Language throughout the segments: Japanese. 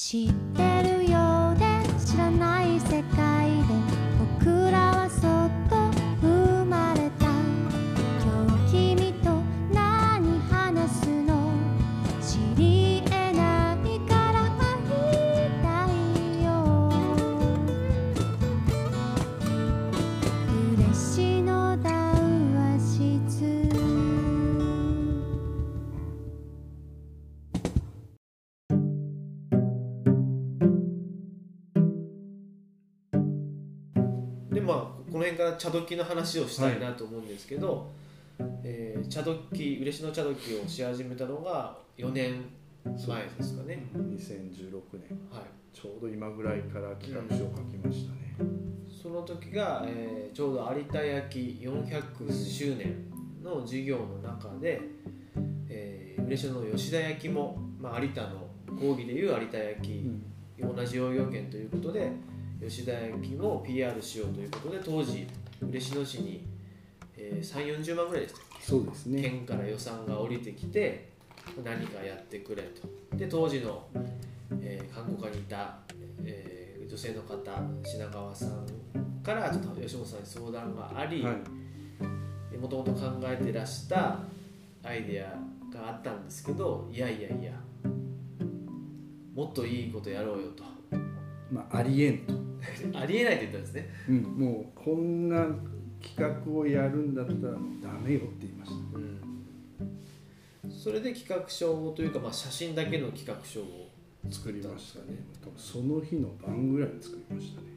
知ってる？から茶時の話をしたいなと思うんですけど、えー茶時嬉野茶時をし始めたのが4年前ですかね、2016年。はい、ちょうど今ぐらいから企画書を書きましたね、その時が、えーちょうど有田焼400周年の授業の中で、えー嬉野の吉田焼も、まあ、有田の講義でいう有田焼、同じ養業権ということで吉田焼も PR しようということで当時嬉野市に、えー、3 4 0万ぐらいでしたそうですね。県から予算が降りてきて何かやってくれと。で当時の、えー、観光課にいた、えー女性の方品川さんからちょっと吉本さんに相談がありはい。もともと考えてらしたアイデアがあったんですけどいやいやいやもっといいことやろうよと。まあありえんと、ありえないって言ったんですね、うん、もうこんな企画をやるんだったらダメよって言いました。うん、それで企画書というか、まあ、写真だけの企画書を作りましたね多分その日の晩ぐらいに作りましたね。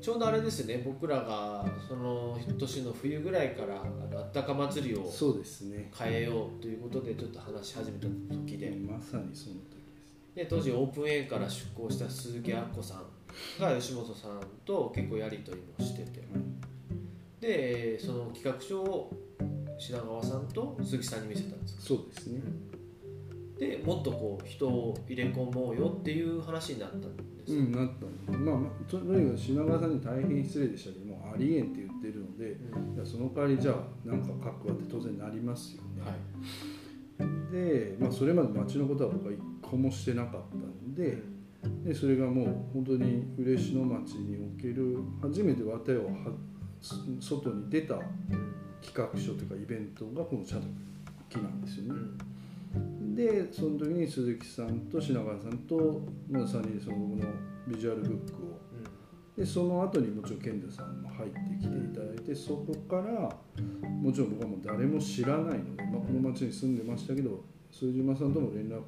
ちょうどあれですね。僕らがその年の冬ぐらいからあったか祭りをそうですね。変えようということでちょっと話し始めた時で。まさにその時です。で当時オープン A から出向した鈴木アッコさんが吉本さんと結構やり取りもしてて。でその企画書を品川さんと鈴木さんに見せたんですそうですね。でもっとこう人を入れ込もうよっていう話になったんです、うんなったまあまあととにかく品川さんに大変失礼でしたけどもありえんって言ってるのでうん。その代わりじゃあ何か書くわって当然なりますよね、はい。で、まあ、それまで町のことは僕は一個もしてなかったんででそれがもう本当に嬉野町における初めて綿をは外に出た企画書というかイベントがこの茶木なんですよね。でその時に鈴木さんと品川さんとまあ3人でその僕のビジュアルブックを。でその後にもちろん健太さんも入ってきていただいてそこからもちろん僕はもう誰も知らないので、まあ、この町に住んでましたけど副島さんとも連絡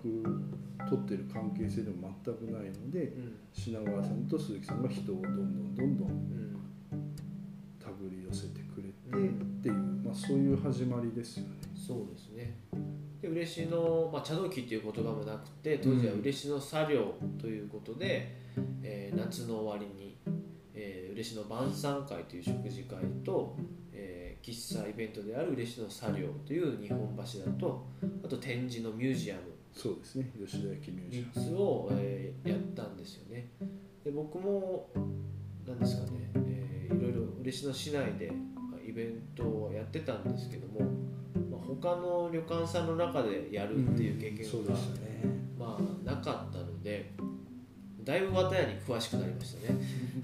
取ってる関係性でも全くないのでうん。品川さんと鈴木さんが人をどんどんどんどんうん手繰り寄せてくれてうんっていう、まあ、そういう始まりですよね。そうですね。で嬉野、まあ、茶道期っていう言葉もなくて当時は嬉野茶寮ということで、えー夏の終わりに、えー嬉野晩餐会という食事会と、えー喫茶イベントである嬉野茶寮という日本柱とあと展示のミュージアム。そうですね。吉田焼ミュージアム。3つを、えーやったんですよね。で僕も何ですかね、えーいろいろ嬉野市内でまあイベントをやってたんですけども、まあ、他の旅館さんの中でやるっていう経験が、そうでしたね。まあ、なかったのでだいぶ綿屋に詳しくなりましたね。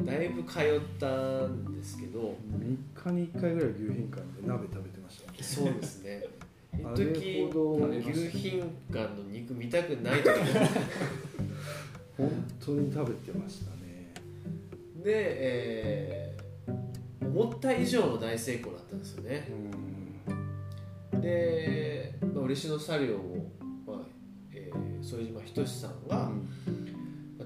だいぶ通ったんですけど。3日に1回ぐらい牛品館で鍋食べてましたね。そうですね。一時牛品館の肉見たくない時も 本当に食べてましたね。で、えー思った以上の大成功だったんですよね。うん。で、まあ、嬉野茶寮を、まあえー副島仁さんが、まあ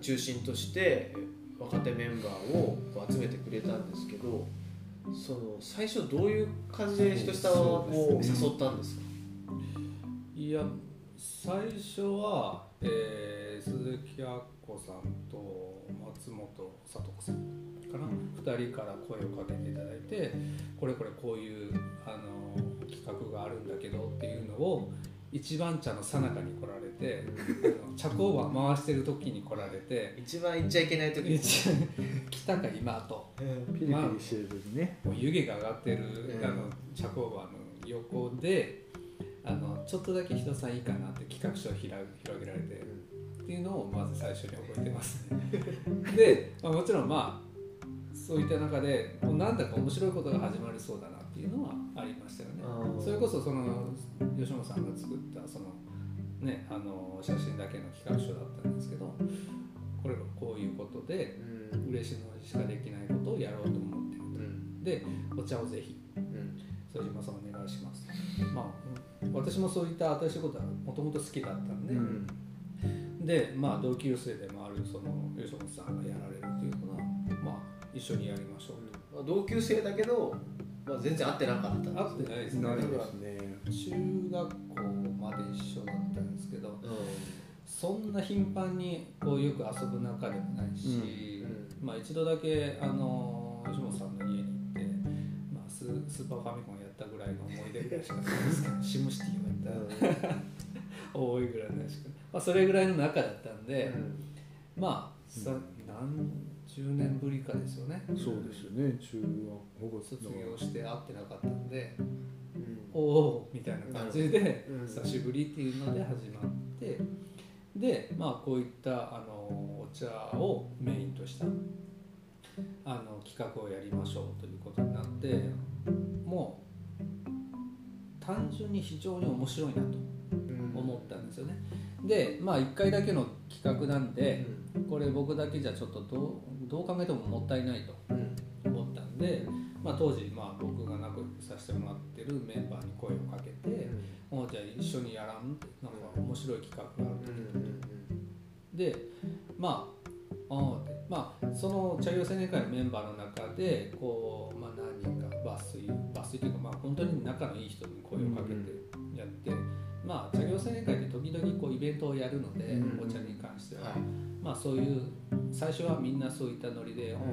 中心としてえー若手メンバーを集めてくれたんですけどその最初どういう感じで仁さんはこうそうですね。誘ったんですか？いや最初は、えー鈴木アッコさんと松本聡子さんかな、2人から声をかけていただいてこれこれこういうあの企画があるんだけどっていうのを一番茶の最中に来られてあの茶工場回してる時に来られて一番言っちゃいけない時一来たか今と。ピリピリしてる時ね、もう湯気が上がってる、うん。あの茶工場の横であのちょっとだけ人さんいいかなって企画書をひら広げられてでっていうのをまず最初に覚えてますね。で、まあ、もちろんまあそういった中でもうなんだか面白いことが始まりそうだなっていうのはありましたよね。それこそその吉野さんが作ったそのねあの写真だけの企画書だったんですけどこれがこういうことでうん。嬉しいのしかできないことをやろうと思ってるうん。でお茶をぜひうん。副島さんお願いします。まあうん。私もそういった新しいことはもともと好きだったんで、うん。でまあ同級生でもあるその吉本さんがやられるっていうのはまあ一緒にやりましょうまあ同級生だけど、まあ、全然会ってなかったと会ってないですね。ですね中学校まで一緒だったんですけどうそんな頻繁にこうよく遊ぶ仲でもないし、うん。まあ一度だけあの吉本さんの家に行って、まあ、ススーパーファミコンやったぐらいの思い出ぐらいしかないですけど シムシティをやったん。多いぐらいのしか、まあ、それぐらいの仲だったんで、うん。まあさ何十年ぶりかですよね。そうですよね。中学保護卒業して会ってなかったんでうん。おおみたいな感じでうん。久しぶりっていうので始まってでまあこういったあのお茶をメインとしたあの企画をやりましょうということになってもう単純に非常に面白いなとうん。思ったんですよねでまあ1回だけの企画なんでうん。これ僕だけじゃちょっとどうどう考えてももったいないとうん。思ったんで、まあ、当時、まあ、僕が仲良くさせてもらってるメンバーに声をかけて「もうじゃあ一緒にやらん?」ってなんか面白い企画があるうん。でまああまあその茶業青年会のメンバーの中でこう、まあ、何人か抜粋抜粋というか、まあ、本当に仲のいい人に声をかけてやって、まあ茶業青年会って時々こうイベントをやるので、うん。お茶に関しては、はい。まあそういう最初はみんなそういったノリで「んうん。や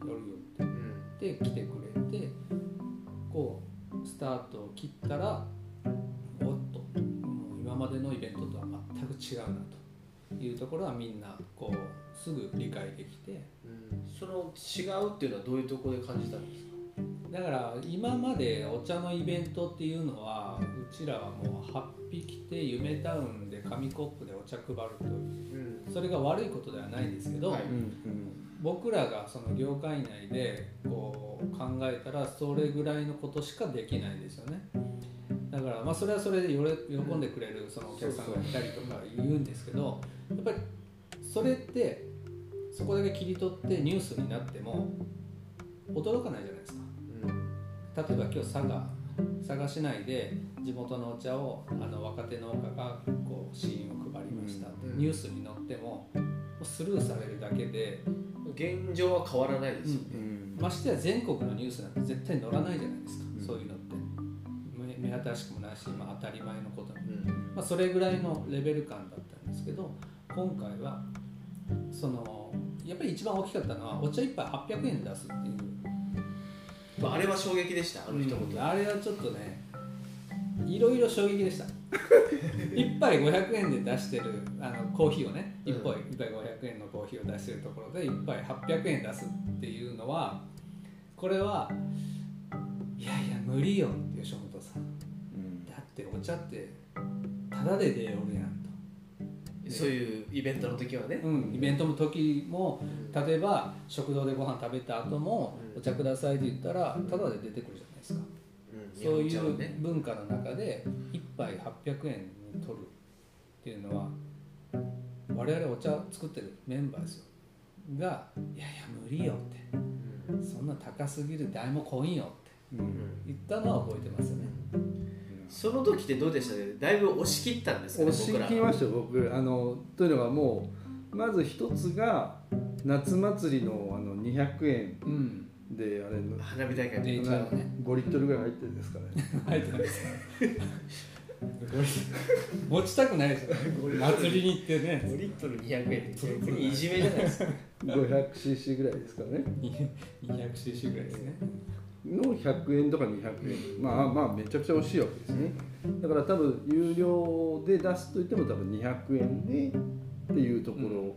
るよ」ってうん。で来てくれてこうスタートを切ったらおっともう今までのイベントとは全く違うなというところはみんなこうすぐ理解できて。うん。その違うっていうのはどういうところで感じたんですか？だから今までお茶のイベントっていうのはうちらはもう8匹て夢タウンで紙コップでお茶配るといううん。それが悪いことではないんですけど、僕らがその業界内でこう考えたらそれぐらいのことしかできないですよね。だからまあそれはそれでよれ喜んでくれるそのお客さんがいたりとか言うんですけどやっぱりそれってそこだけ切り取ってニュースになっても驚かないじゃないですか例えば今日佐賀佐賀市内で地元のお茶をあの若手農家がこう試飲を配りましたってうん。ニュースに載ってもスルーされるだけで現状は変わらないですよね、うん。ましてや全国のニュースなんて絶対載らないじゃないですか、うん。そういうのって。目目新しくもないし、まあ、当たり前のことに、うん。まあ、それぐらいのレベル感だったんですけど今回はそのやっぱり一番大きかったのはお茶一杯800円出すっていうまあ、あれは衝撃でしたあの一言、あれはちょっとねいろいろ衝撃でした。一杯500円で出してるあのコーヒーをね一杯,、一杯500円のコーヒーを出してるところで一杯800円出すっていうのはこれはいやいや無理よ吉本さん。うん。だってお茶ってタダで出よるやんそういうイベントの時はね。と、、うん、イベントの時もうん例えば食堂でご飯食べた後もうん。お茶くださいって言ったらタダで出てくるじゃないですか。うん。そういう文化の中で1杯800円に取るっていうのは我々お茶作ってるメンバーですよ。が「いやいや無理よ」って。うん「そんな高すぎる誰も来んよ」ってうん。言ったのは覚えてますよね。その時ってどうでした？ねだいぶ押し切ったんですかね押し切りましたよ僕。あのというのがもうまず一つが夏祭りのあの200円うんであれの花火大会。でね5リットルぐらい入ってるんですかね。入ってないです。持ちたくないですよ。祭りに行ってね。5リットル200円って逆にいじめじゃないですか。500cc ぐらいですかね。200cc ぐらいですねの100円とか200円。まあまあめちゃくちゃ惜しいわけですね。だから多分有料で出すといっても多分200円でっていうところ、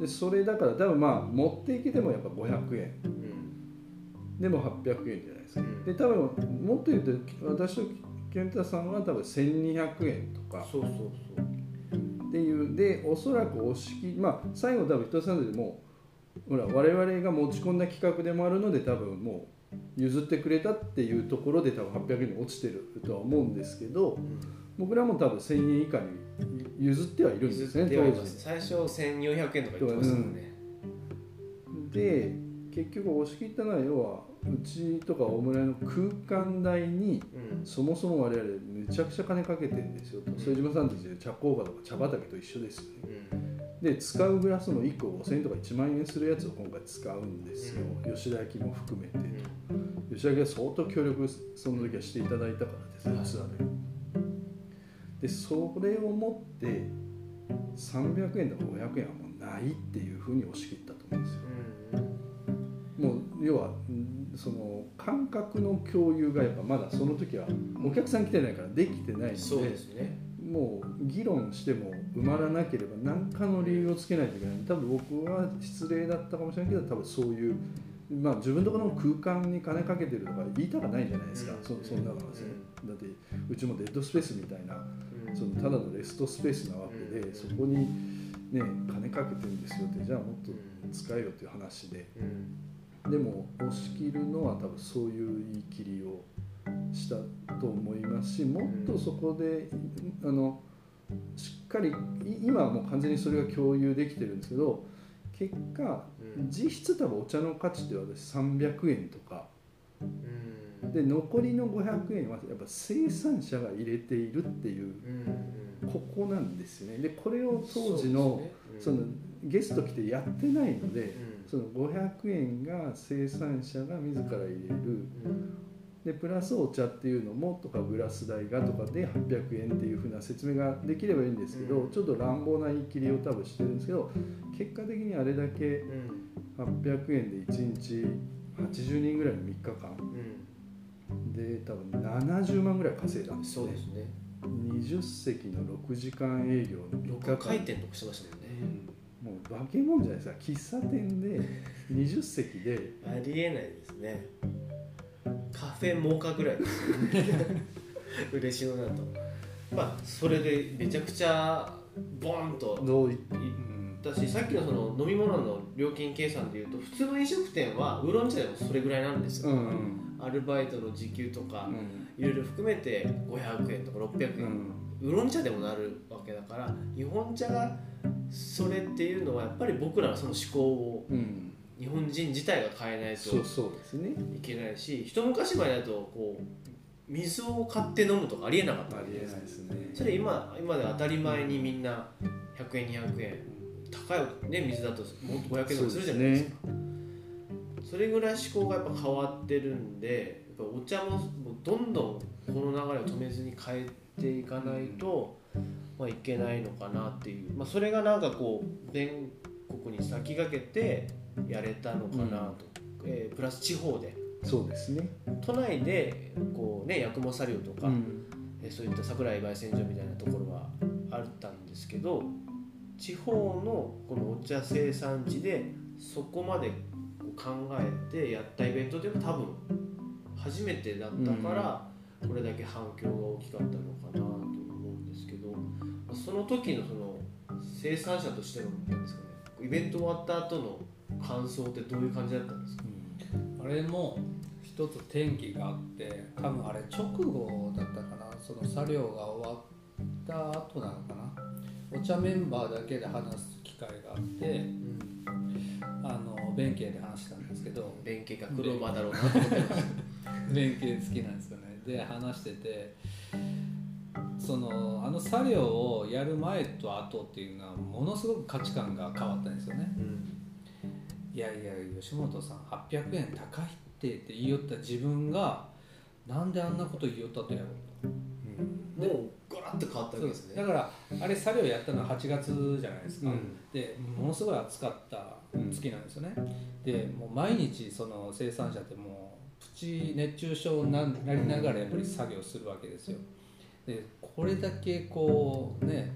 でそれだから多分まあ持っていけてもやっぱ500円。うん。でも800円じゃないですか、うん。で多分もっと言うと私と健太さんは多分1200円とか。そうそうそう。っていう。でおそらく押し切りまあ最後多分伊藤さんでもほら我々が持ち込んだ企画でもあるので多分もう譲ってくれたっていうところで多分800円に落ちてるとは思うんですけど僕らも多分1000円以下に譲ってはいるんですね最初1400円とか言ってましたもんね、で結局押し切ったのは要はうちとか大村屋の空間代にうん。そもそも我々めちゃくちゃ金かけてるんですよと。副島さんたちで茶工場とか茶畑と一緒ですよね。うんで使うグラスも1個5000円とか1万円するやつを今回使うんですよ、う吉田焼も含めて、うん。吉田焼は相当協力その時はしていただいたからですねツアーで。でそれをもって300円とか500円はもうないっていうふうに押し切ったと思うんですよ。もう要はんその感覚の共有がやっぱまだその時はお客さん来てないからできてないのでそうですねもう議論しても埋まらなければ何かの理由をつけないといけない。多分僕は失礼だったかもしれないけど多分そういう、まあ、自分のところの空間に金かけてるとか言いたくないじゃないですか、うん。そそんなのはね、だってうちもデッドスペースみたいなうん。そのただのレストスペースなわけで、うん。そこにね金かけてるんですよってじゃあもっと使えよっていう話で。うん。でも押し切るのは多分そういう言い切りをしたと思いますしもっとそこで、あのしっかりい今はもう完全にそれが共有できてるんですけど結果うん。実質多分お茶の価値って私300円とか。うん。で残りの500円はやっぱ生産者が入れているっていううんここなんですよね。でこれを当時のそのゲスト来てやってないのでその500円が生産者が自ら入れるでプラスお茶っていうのもとかグラス代がとかで800円っていうふうな説明ができればいいんですけど、うん。ちょっと乱暴な言い切りを多分してるんですけど結果的にあれだけ800円で1日80人ぐらいの3日間で多分70万ぐらい稼いだんですよね。そうですね。20席の6時間営業の3 6日間。回転とかしてましたもんね。もう化け物じゃないですか。喫茶店で20席で ありえないですねカフェモカぐらいですよね。嬉しいのだと。まあそれでめちゃくちゃボーンとどういいったしさっきのその飲み物の料金計算でいうと普通の飲食店はウーロン茶でもそれぐらいなんですよ、うんアルバイトの時給とかうん。いろいろ含めて500円とか600円、うん。ウーロン茶でもなるわけだから日本茶がそれっていうのはやっぱり僕らのその思考をうん日本人自体が変えないとそうそうですね。いけないし一昔前だとこう水を買って飲むとかありえなかったありえわけですないですね。それ今今では当たり前にみんな100円200円高い、ね、水だともっと500円とかするじゃないですか。それぐらい思考がやっぱ変わってるんでやっぱお茶もどんどんこの流れを止めずに変えていかないと、まあ、いけないのかなっていう、まあ、それがなんかこう全国に先駆けてやれたのかなと、えープラス地方で。そうですね。都内でこうね八雲茶寮とか、うん。えーそういった桜井焙煎所みたいなところはあったんですけど地方のこのお茶生産地でそこまで考えてやったイベントでも多分初めてだったからこれだけ反響が大きかったのかなと思うんですけどまあその時のその生産者としてのなんですかねイベント終わった後の感想ってどういう感じだったんですか？あれも一つ転機があって多分あれ直後だったかな。その作業が終わった後なのかな。お茶メンバーだけで話す機会があってあの弁慶で話したんですけど弁慶が黒馬だろうなと思ってました。弁慶好きなんですよね。で話しててそのあの作業をやる前と後っていうのはものすごく価値観が変わったんですよね。うんいやいや吉本さん800円高いってって言いよった自分がなんであんなこと言いよったとやろうと、もうガラッと変わったわけですね。だからあれ作業やったのは8月じゃないですか、うん。でものすごい暑かった月なんですよね、でもう毎日その生産者ってもうプチ熱中症にななりながらやっぱり作業するわけですよでこれだけこうね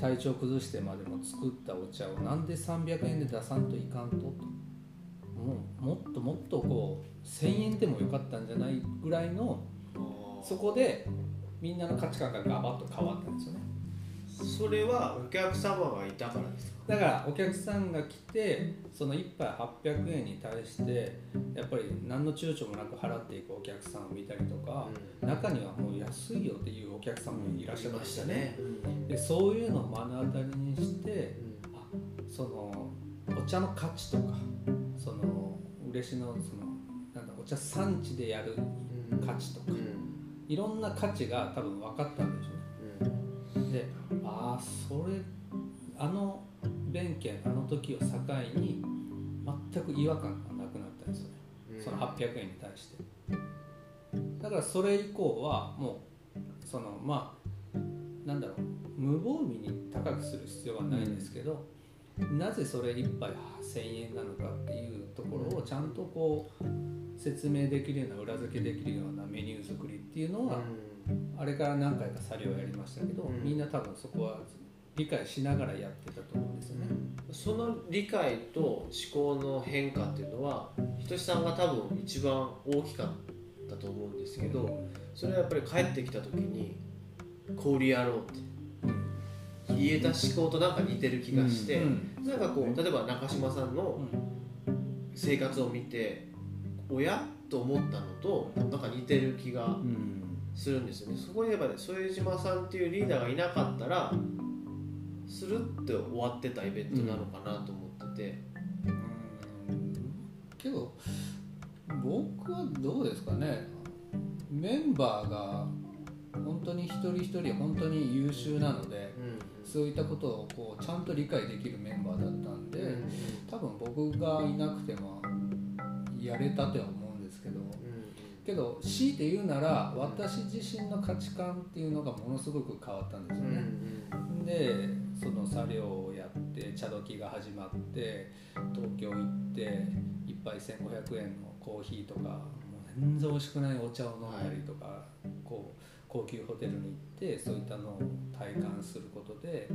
体調崩してまでも作ったお茶をなんで300円で出さんといかんと？ともうもっともっとこう1000円でもよかったんじゃないぐらいのそこでみんなの価値観がガバッと変わったんですよね。それはお客様がいたからですか？だからお客さんが来てその1杯800円に対してやっぱり何の躊躇もなく払っていくお客さんを見たりとか、中にはもう安いよっていうお客さんもいらっしゃいましたね、でそういうのを目の当たりにしてあそのお茶の価値とかその嬉野そのなんだお茶産地でやる価値とか、いろんな価値が多分分かったんでしょああそれあの弁慶あの時を境に全く違和感がなくなったんですよね、その800円に対して。だからそれ以降はもうそのまあなんだろう無防備に高くする必要はないんですけど、なぜそれ1杯1000円なのかっていうところをちゃんとこう説明できるような裏付けできるようなメニュー作りっていうのは、あれから何回か作業やりましたけど、みんな多分そこは理解しながらやってたと思うんですよね。その理解と思考の変化っていうのはひとしさんが多分一番大きかったと思うんですけどそれはやっぱり帰ってきた時に小売やろうって。言えた思考となんか似てる気がして、なんかこう例えば中島さんの生活を見て親と思ったのとなんか似てる気がするんですよね。そこにやっぱり副島さんっていうリーダーがいなかったらスルッて終わってたイベントなのかなと思ってて、けど僕はどうですかね。メンバーが本当に一人一人本当に優秀なので、そういったことをこうちゃんと理解できるメンバーだったんで、多分僕がいなくてもやれたとは思けど強いて言うなら私自身の価値観っていうのがものすごく変わったんですよね。でその作業をやって茶時が始まって東京行って1杯1500円のコーヒーとかもう全然美味しくないお茶を飲んだりとか、はい、こう高級ホテルに行ってそういったのを体感することで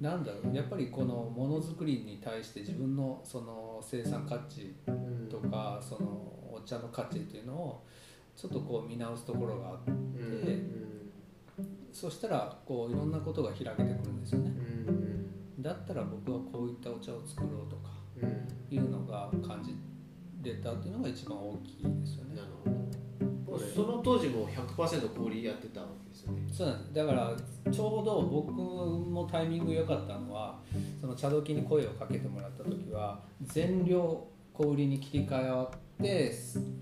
なんだろうやっぱりこのものづくりに対して自分のその生産価値とか、そのお茶の価値っていうのをちょっとこう見直すところがあって。そしたらこういろんなことが開けてくるんですよね、だったら僕はこういったお茶を作ろうとかいうのが感じれたっていうのが一番大きいですよね。なるほど。その当時も100%氷やってたわけですよね。そうなんです。だからちょうど僕もタイミング良かったのはその茶時に声をかけてもらった時は全量小売りに切り替わって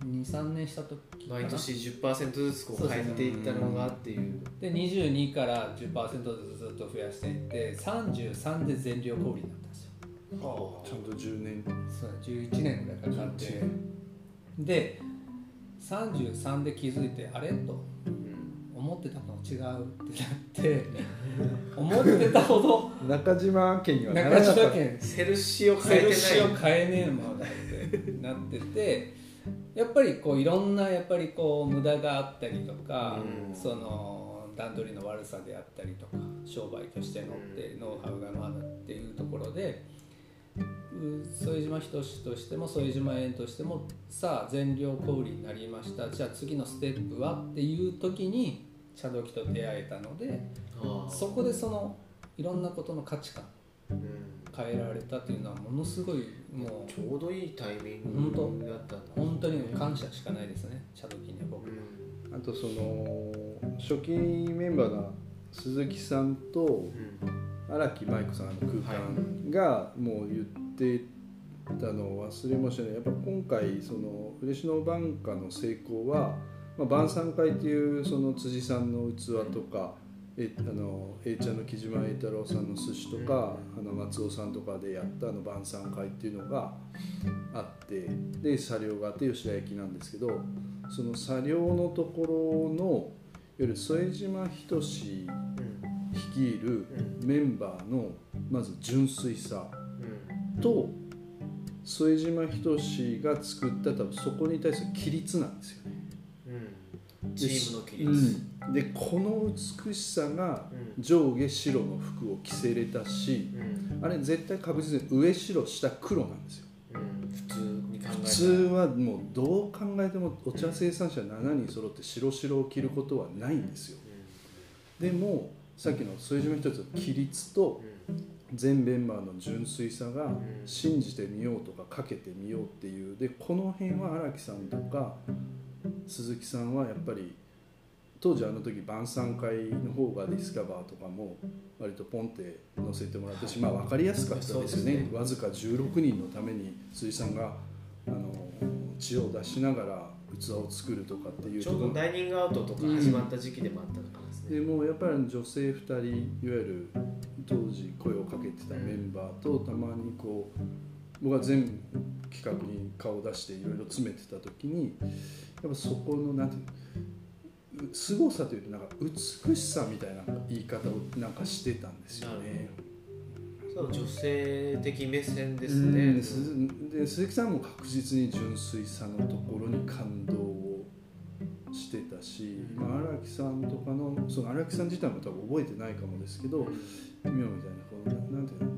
23年した時毎年10%ずつこう変えていったのがっていう。で22から10%ずつずっと増やしていって33で全量小売りになったんですよ。はあ。ちゃんと10年。そう11年ぐらいかかって。で33で気づいてあれ？と。思ってたの違うってなって 思ってたほど中島家には中島家セルシオ変えてない。セルシオ変えねえもんなっててやっぱりこういろんなやっぱりこう無駄があったりとか、その段取りの悪さであったりとか商売としてのってノウハウがまだっていうところで副島仁としても副島園としてもさあ全量小売りになりました。じゃあ次のステップはっていう時に茶時と出会えたのでそこでそのいろんなことの価値観変えられたっていうのはものすごいもうちょうどいいタイミングだったんだ、本当に感謝しかないですね茶時には。僕、あとその初期メンバーが鈴木さんと荒木舞子さんの空間がもう言ってたのを忘れましたね。やっぱ今回その嬉野晩夏の成功は、まあ、晩餐会っていうその辻さんの器とか、えあの A ちゃんの木島栄太郎さんの寿司とか、あの松尾さんとかでやったあの晩餐会っていうのがあってで車両があって吉田焼なんですけどその車両のところのいわゆる副島仁率いるメンバーのまず純粋さと副島仁が作った多分そこに対する規律なんですよね。チームの規律、うん、でこの美しさが上下白の服を着せれたし、うん、あれ絶対確実に上白下黒なんですよ、うん、普通に考え普通はもうどう考えてもお茶生産者7人揃って白白を着ることはないんですよ、でもさっきの副島一つの規律と全メンバーの純粋さがん。信じてみようとかかけてみようっていう。でこの辺は荒木さんとか鈴木さんはやっぱり当時あの時晩餐会の方がディスカバーとかも割とポンって載せてもらったし、まあ分かりやすかったですよね。ね。わずか16人のために鈴木さんがあの知恵を出しながら器を作るとかっていうちょうどダイニングアウトとか始まった時期でもあったのかもですね、でもうやっぱり女性2人いわゆる当時声をかけてたメンバーとたまにこう僕は全企画に顔を出していろいろ詰めてた時にやっぱそこのなんていう凄さというとなんか美しさみたいな言い方をなんかしてたんですよね。そう女性的目線ですうねで鈴木さんも確実に純粋さのところに感動をしてたし、まあ、荒木さんとかのその荒木さん自体も多分覚えてないかもですけど今みたいなこのななんていうの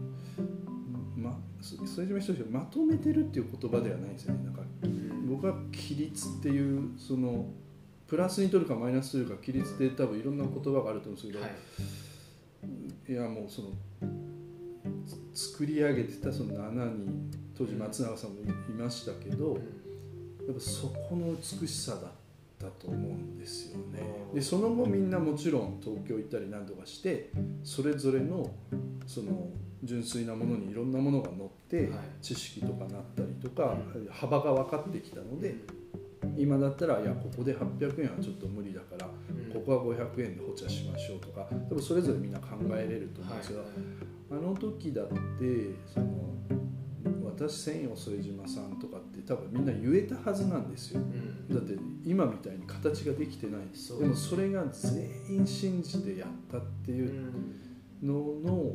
まそ副島仁はまとめてるっていう言葉ではないんですよね。なんか僕は規律っていうそのプラスに取るかマイナスというか規律って多分いろんな言葉があると思うんですけど、はい。いやもうそのつ作り上げてたその7人当時松永さんもいましたけど、やっぱそこの美しさだったと思うんですよね。でその後みんなもちろん東京行ったり何とかしてそれぞれのその純粋なものにいろんなものが乗ってはい。知識とかなったりとか幅が分かってきたので今だったらいやここで800円はちょっと無理だからうん。ここは500円でお茶しましょうとか多分それぞれみんな考えれると思うんですよ、あの時だってその私専用副島さんとかって多分みんな言えたはずなんですよ。うん。だって今みたいに形ができてない。でもそれが全員信じてやったってういうん。のの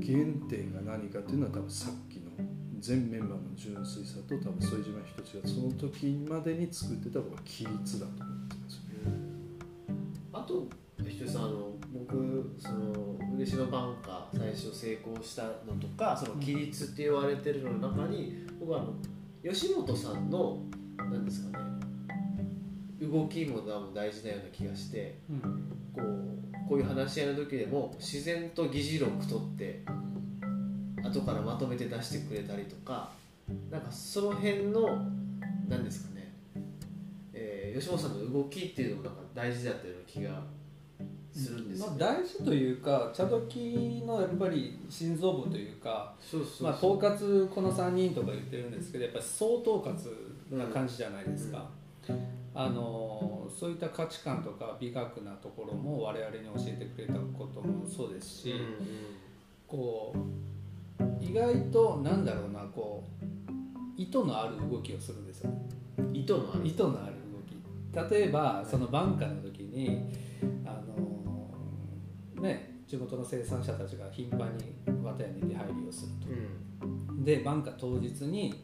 原点が何かっていうのは多分さっきの全メンバーの純粋さと多分副島一つがその時までに作ってたのが規律だと思ってますよね。あとひとりさんあの僕その嬉しのバンカー最初成功したのとかその規律って言われてるのの中に僕はあの吉本さんの何ですかね動きも大事なような気がしてこうこういう話し合いの時でも自然と議事録取って後からまとめて出してくれたりとかなんかその辺の何ですかね、えー吉本さんの動きっていうのもなんか大事だったような気がするんですよ、まあ、大事というか茶時のやっぱり心臓部というか、まあ、統括この3人とか言ってるんですけどやっぱり総統括な感じじゃないですか、あのそういった価値観とか美学なところも我々に教えてくれたこともそうですし、こう意外となんだろうなこう意図のある動きをするんですよ意図のある。意図のある動き。例えばそのバンカーの時にあのね地元の生産者たちが頻繁に綿屋に出入りをするうん。とでバンカー当日に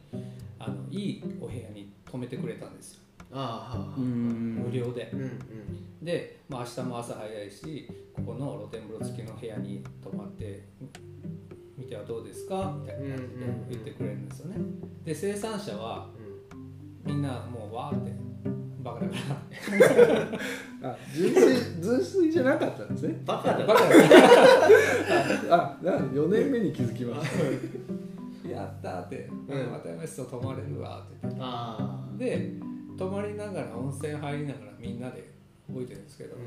あのいいお部屋に泊めてくれたんですよああはあはあ無料で。うんうん。で、まあ、明日も朝早いしここの露天風呂付きの部屋に泊まってみてはどうですか？みたいな感じで言ってくれるんですよね。で生産者はみんなもうわーってバカだから。あ純粋純粋じゃなかったんですね。バカだ。バカだから。あ、な4年目に気づきました。やったーって、うん。またや室泊まれるわーって言って。ああで泊まりながら温泉入りながらみんなで動いてるんですけど、う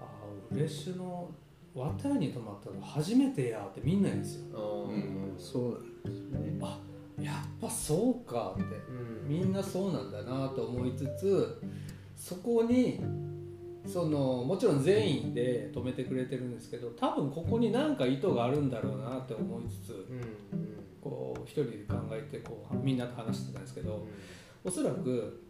ああ嬉野の綿屋に泊まったの初めてやってみんな言うんですよ。うん、そうなんですよね。あやっぱそうかってうん。みんなそうなんだなと思いつつそこにそのもちろん全員で止めてくれてるんですけど多分ここに何か意図があるんだろうなって思いつつうんうん。こう一人で考えてこうみんなと話してたんですけどおそらく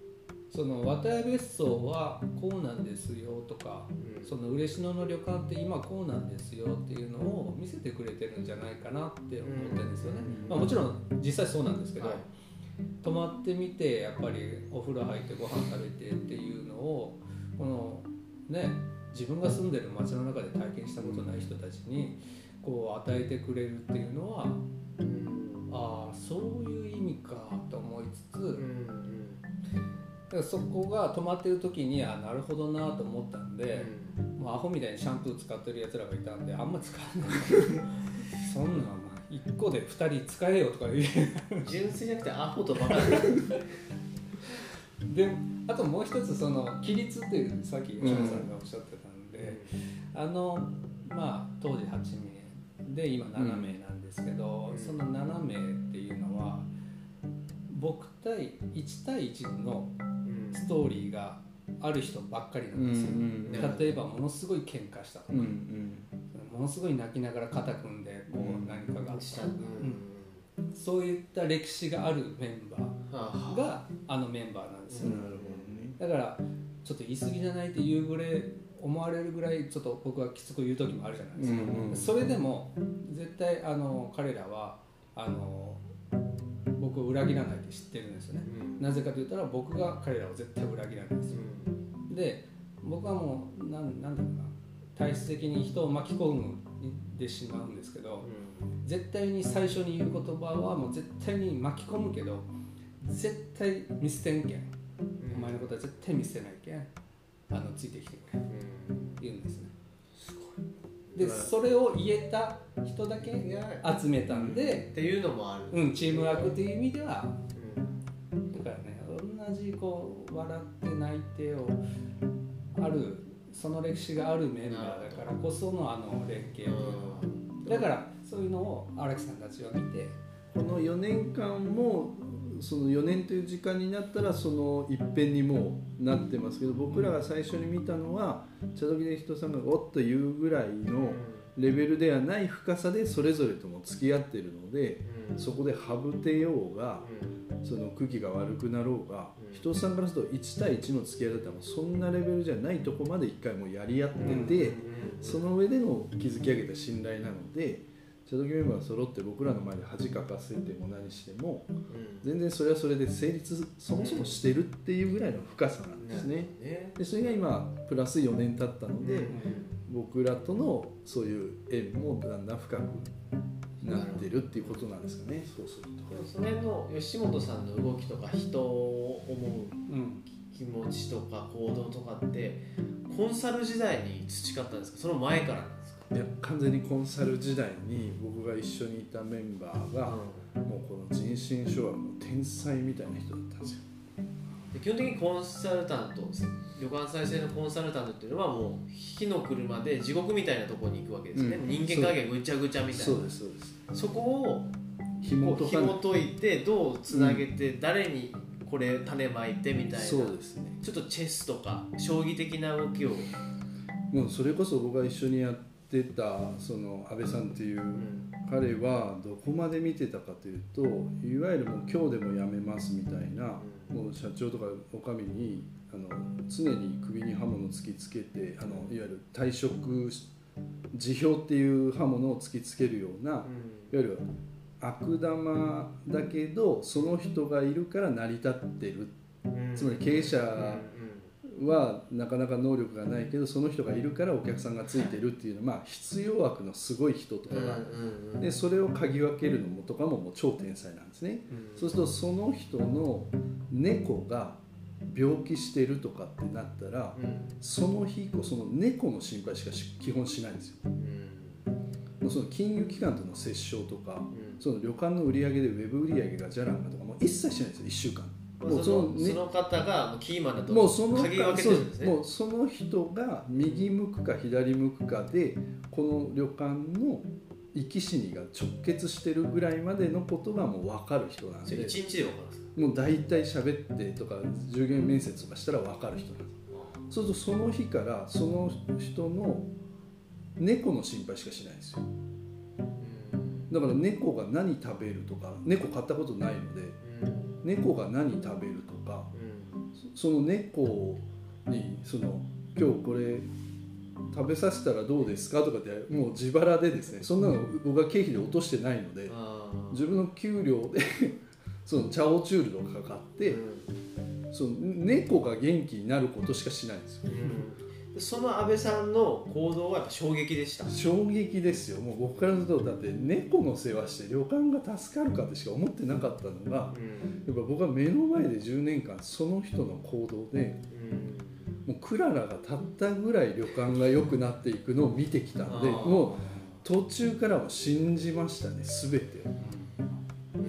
その綿屋別荘はこうなんですよとかうんその嬉野の旅館って今こうなんですよっていうのを見せてくれてるんじゃないかなって思ってるんですよね、うん。まあ、もちろん実際そうなんですけど、はい。泊まってみてやっぱりお風呂入ってご飯食べてっていうのをこのね自分が住んでる街の中で体験したことない人たちにこう与えてくれるっていうのはうん。ああそういう意味かと思いつつ、からそこが止まってる時にあなるほどなと思ったんで、もうアホみたいにシャンプー使ってるやつらがいたんであんま使わない。そんなん1個で2人使えよとか言う。純粋じゃなくてアホとバカであともう一つその規律っていうさっき吉野さんがおっしゃってたんで、あのまあ当時8名で今7名なんですけど、うん。その7名っていうのは僕対1対1のストーリーがある人ばっかりなんですよ、うん例えばものすごい喧嘩したとか、うんうんものすごい泣きながら肩組んでこうんう何かがあった、したうん。そういった歴史があるメンバーがあのメンバーなんですよ、ね。だからちょっと言い過ぎじゃないっていうぐらい思われるぐらいちょっと僕はきつく言う時もあるじゃないですか、うんうん。それでも絶対あの彼らはあの僕を裏切らないって知ってるんですよね、なぜかと言ったら僕が彼らを絶対裏切らないんですよ。で僕はもうなんなんだろうな体質的に人を巻き込んでしまうんですけど絶対に最初に言う言葉はもう絶対に巻き込むけど絶対見捨てんけん。お前のことは絶対見捨てないけんあのついてきてくれ。言うんですねでそれを言えた人だけ集めたんで、っていうのもある。うん、チームワークっていう意味ではだからね同じこう笑って泣いてをあるその歴史があるメンバーだからこそのあの連携っていうのは。だからそういうのを荒木さんたちは見て。この4年間もその4年という時間になったらその一辺にもうなってますけど僕らが最初に見たのは茶時で人さんがおっと言うぐらいのレベルではない深さでそれぞれとも付き合ってるのでそこでハブてようがその空気が悪くなろうがうん。人さんからすると1対1の付き合いだったらそんなレベルじゃないとこまで一回もうやり合っててその上での築き上げた信頼なので茶時メンバーが揃って僕らの前で恥かかせても何しても全然それはそれで成立そもそもしてるっていうぐらいの深さなんですね。でそれが今プラス4年経ったので、僕らとのそういう縁もだんだん深くなってるっていうことなんですかね。そうすると。それの吉本さんの動きとか人を思ううん気持ちとか行動とかってコンサル時代に培ったんですか？その前からいや完全にコンサル時代に僕が一緒にいたメンバーが、もうこの人心掌握の天才みたいな人だったんですよ。で基本的にコンサルタント旅館再生のコンサルタントっていうのはもう火の車で地獄みたいなところに行くわけですね、うん人間関係ぐちゃぐちゃみたいなそうですそうです。そこを紐解いてどうつなげて、誰にこれ種まいてみたいなそうですね。ちょっとチェスとか将棋的な動きを、もうそれこそ僕が一緒にやってたその安倍さんっていううん。彼はどこまで見てたかというといわゆるもう今日でも辞めますみたいな、もう社長とかお上にあの常に首に刃物突きつけてあのいわゆる退職辞表っていう刃物を突きつけるようないわゆる悪玉だけどその人がいるから成り立ってる。うん。つまり経営者うんはなかなか能力がないけどその人がいるからお客さんがついてるっていうのは、まあ、必要悪のすごい人とかうんが、でそれを嗅ぎ分けるのもとかももう超天才なんですね。うんそうするとその人の猫が病気してるとかってなったらうんその日以降その猫の心配しかし基本しないんですよ。その金融機関との折衝とかうんその旅館の売り上げでウェブ売り上げがじゃらんかとかもう一切しないんですよ1週間。もうそのねその方がキーマンだともうその鍵分けてるんですね。もうその人が右向くか左向くかでこの旅館の生き死にが直結してるぐらいまでのことがもう分かる人なんでそれ一日で分かるんですか？もう大体喋ってとか従業員面接とかしたら分かる人なんです。そうするとその日からその人の猫の心配しかしないんですよ。うん。だから猫が何食べるとか猫飼ったことないのでうん猫が何食べるとかうん。その猫にその今日これ食べさせたらどうですかとかってもう自腹でですねそんなの僕は経費で落としてないので自分の給料で そのチャオチュールとかかかってうん。その猫が元気になることしかしないんですよ。うんその安倍さんの行動はやっぱ衝撃でした。衝撃ですよ。もう僕からするとだって猫の世話して旅館が助かるかってしか思ってなかったのがやっぱ僕は目の前で10年間その人の行動でもうクララがたったぐらい旅館が良くなっていくのを見てきたんでもう途中からは信じましたね全てを。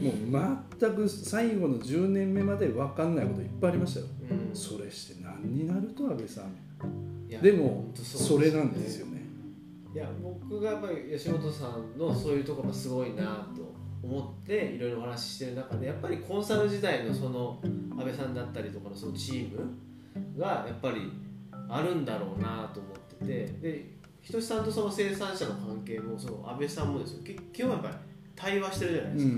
もう全く最後の10年目まで分かんないこといっぱいありましたよ。うん。それして何になると安倍さんでもそれなんですよね。いや僕がやっぱり吉本さんのそういうところがすごいなと思っていろいろお話ししてる中でやっぱりコンサル時代のその安倍さんだったりとかのそのチームがやっぱりあるんだろうなと思っててでひとしさんとその生産者の関係もその安倍さんもですよ。結基本やっぱり対話してるじゃないですか、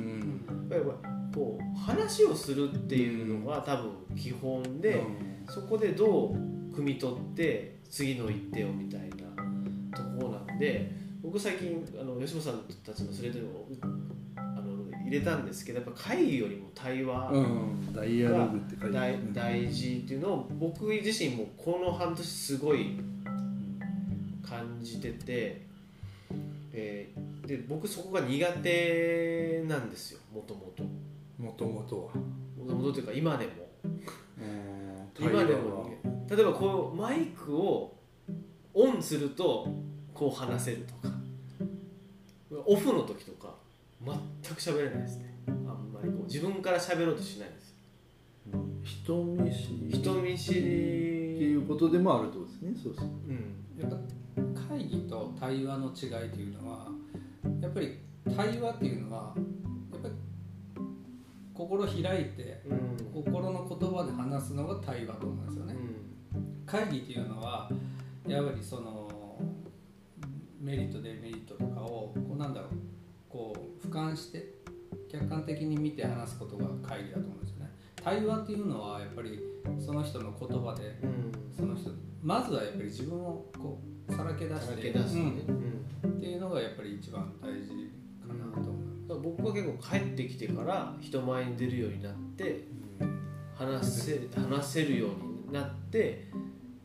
やっぱりこう話をするっていうのが多分基本で、そこでどう汲み取って次の一手をみたいなところなんで僕最近あの吉本さんたちのスレッドにもあの入れたんですけどやっぱ会議よりも対話うん、ダイアログって書いてあ大事っていうのを僕自身もこの半年すごい感じてて、えーで僕そこが苦手なんですよもともともともとは。もともとというか今でも。うん今でも例えばこうマイクをオンするとこう話せるとかオフの時とか全く喋れないですね。あんまりこう自分から喋ろうとしないです。人見知り。人見知ってりいうことでもあるってことですね。そうそううん。やっぱ会議と対話の違いというのはやっぱり対話っていうのはやっぱり心開いてうん。心の言葉で話すのが対話と思うんですよね会議っていうのはやっぱりそのメリットデメリットとかをこうなんだろうこう俯瞰して客観的に見て話すことが会議だと思うんですよね。対話っていうのはやっぱりその人の言葉でうん。その人まずはやっぱり自分をこうさらけ出してうん。うん。っていうのがやっぱり一番大事かなと思う、僕は結構帰ってきてから人前に出るようになって話せ話せるようになって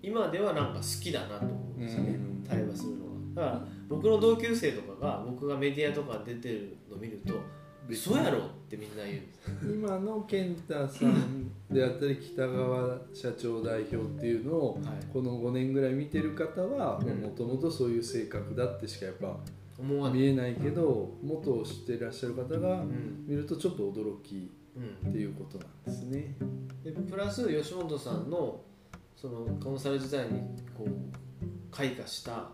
今ではなんか好きだなと思うんですよね、うん。対話するのがだから僕の同級生とかが僕がメディアとか出てるのを見ると「嘘やろ」ってみんな言う。んです今の健太さんであったり北川社長代表っていうのをはい。この5年ぐらい見てる方はうん。もともとそういう性格だってしかやっぱ見えないけど元を知っていらっしゃる方がうん。見るとちょっと驚きうん、っていうことなんですね。でプラス吉本さんのそのコンサル時代にこう開花した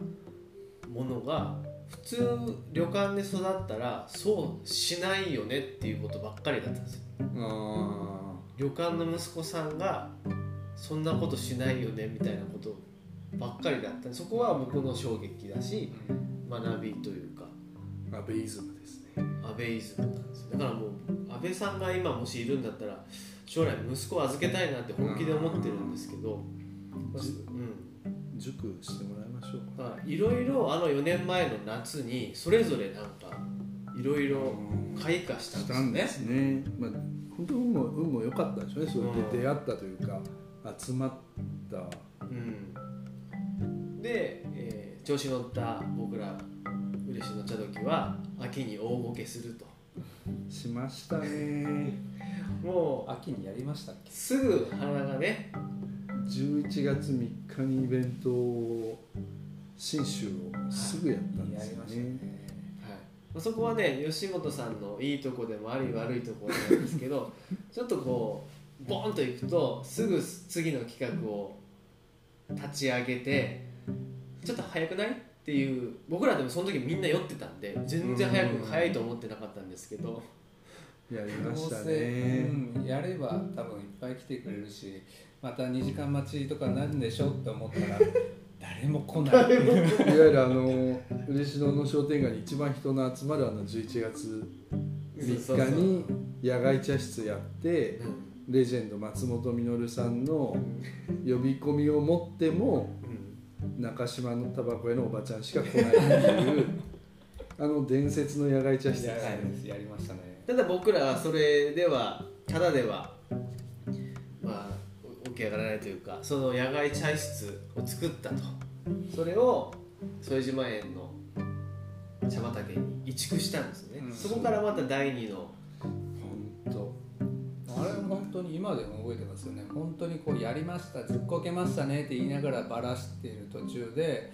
ものが普通旅館で育ったらそうしないよねっていうことばっかりだったんですよ。あ旅館の息子さんがそんなことしないよねみたいなことばっかりだったそこは僕の衝撃だし学びというか。あアベイズムですね。アベイズムなんですよ。だからもう安倍さんが今もしいるんだったら将来息子を預けたいなって本気で思ってるんですけど、うん、塾してもらいましょう。だからいろいろあの4年前の夏にそれぞれなんかいろいろ開花したんしですよねたんですね。まあ本当運も運も良かったでしょうね。それで出会ったというか集まった。うん、で、えー調子乗った僕ら嬉しの茶時は秋に大ごけするとしましたね。もう秋にやりましたっけ？すぐ花がね11月3日にイベントを新州をすぐやったんですよやりましたね。ねはいまあそこはね吉本さんのいいとこでもあり悪いところなんですけど ちょっとこうボーンといくとすぐ次の企画を立ち上げてちょっと早くないっていう僕らでもその時みんな酔ってたんで全然早うんく早いと思ってなかったんですけどやりましたどうせね。うん、やれば多分いっぱい来てくれるしまた2時間待ちとかになるんでしょって思ったら誰も来ない。い。わゆるあの嬉野の商店街に一番人の集まるあの11月3日に野外茶室やってレジェンド松本実さんの呼び込みを持っても中島のタバコ屋のおばちゃんしか来ないっていうあの伝説の野外茶室ですやね。やりましたね。ただ僕らはそれではただではまあ起き上がらないというかその野外茶室を作ったと。それを副島園の茶畑に移築したんですよね、うん。そこからまた第二の。本当。あれ本当に今でも覚えてますよね。本当にこうやりましたずっこけましたねって言いながらバラしている途中で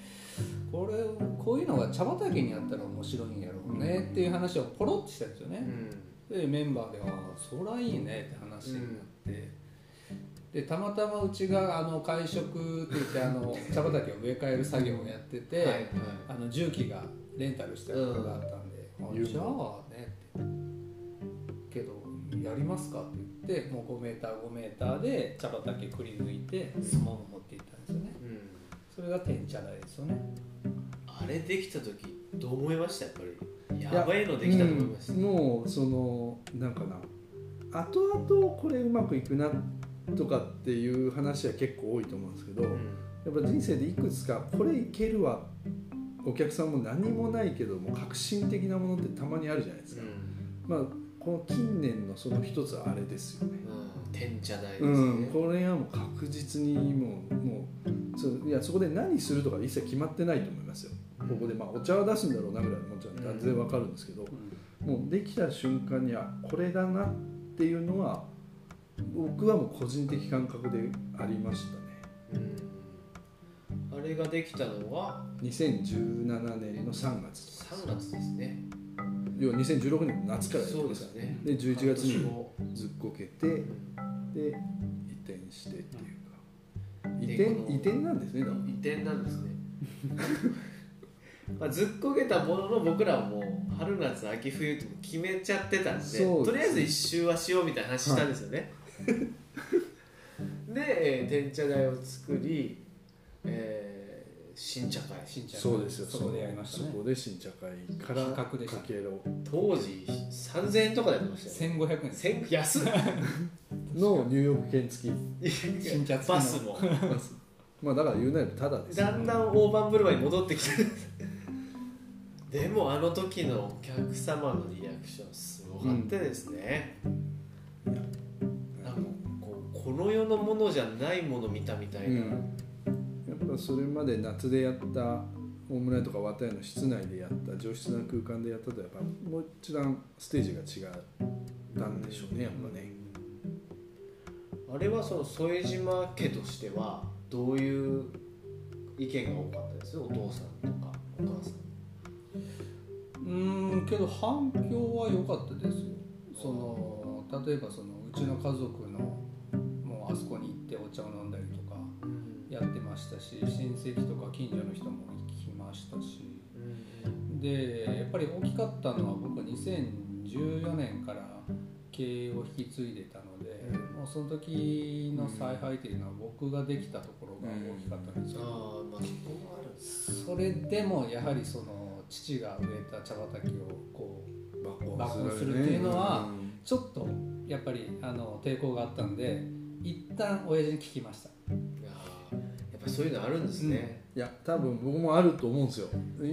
これこういうのが茶畑にあったら面白いんやろうねっていう話をポロッとしたんですよね、でメンバーで「ああそらいいね」って話になって、でたまたまうちがあの会食って言ってあの茶畑を植え替える作業をやってて、はい。はいあの重機がレンタルしてることがあったんで「うんあじゃあね」って「けどやりますか?」って言ってもう 5m5m で茶畑くり抜いてスモモ持っていったんですよね。うん。それが天茶台ですよね。あれできた時どう思いました？やっぱり。ややばいのできたと思いました、うん。もうそのなんかな後々これうまくいくなとかっていう話は結構多いと思うんですけど、うん。やっぱ人生でいくつかこれいけるわお客さんも何もないけども革新的なものってたまにあるじゃないですか、まあこの近年のその一つはあれですよね、うん、天茶台ですね、うん、これはもう確実にもうもうそういやそこで何するとか一切決まってないと思いますよ。ここでまあお茶は出すんだろうなぐらいもちろん。断然わかるんですけど、もうできた瞬間にはこれだなっていうのは僕はもう個人的感覚でありましたね。うん。あれができたのは？2017年の3月3月ですね。要は2016年の夏からやってそうまですすね。で11月にずっこけてうんで移転してっていうか。移転移転なんですね移転なんですね。まあずっこけたものの僕らはもう春夏秋冬って決めちゃってたんでとりあえず一周はしようみたいな話したんですよね、で、えー天茶台を作り、えー新茶会。新茶台そうですよ。そこでやりましたね。そこで新茶会から価格でした。かけろ。当時3000円とかでやってましたよね。1500円です千安っ。のニューヨーク券付き。新茶付きのバス。もまあだから言うなればただですよ。だんだん大盤振る舞いに戻ってきて。でもあの時のお客様のリアクションすごかったですね、なん。かこの世のものじゃないもの見たみたいな、うん。やっぱそれまで夏でやった大村屋とか綿屋の室内でやった上質な空間でやったとやっぱもう一段ステージが違ったんでしょうねやっぱね。あれはその副島家としてはどういう意見が多かったです？お父さんとかお母さんうーんけど反響は良かったですよ。その例えばそのうちの家族のあそこに行ってお茶を飲んだりとかやってましたし親戚とか近所の人も来ましたし。でやっぱり大きかったのは僕2014年から経営を引き継いでたので、もうその時の采配というのは僕ができたところが大きかったんですよ、ああまあそれでもやはりその父が植えた茶畑をこう抜爆音するっていうのはうん。ちょっとやっぱりあの抵抗があったんで一旦親父に聞きました。いやっぱそういうのあるんですね、いや多分僕もあると思うんですよ。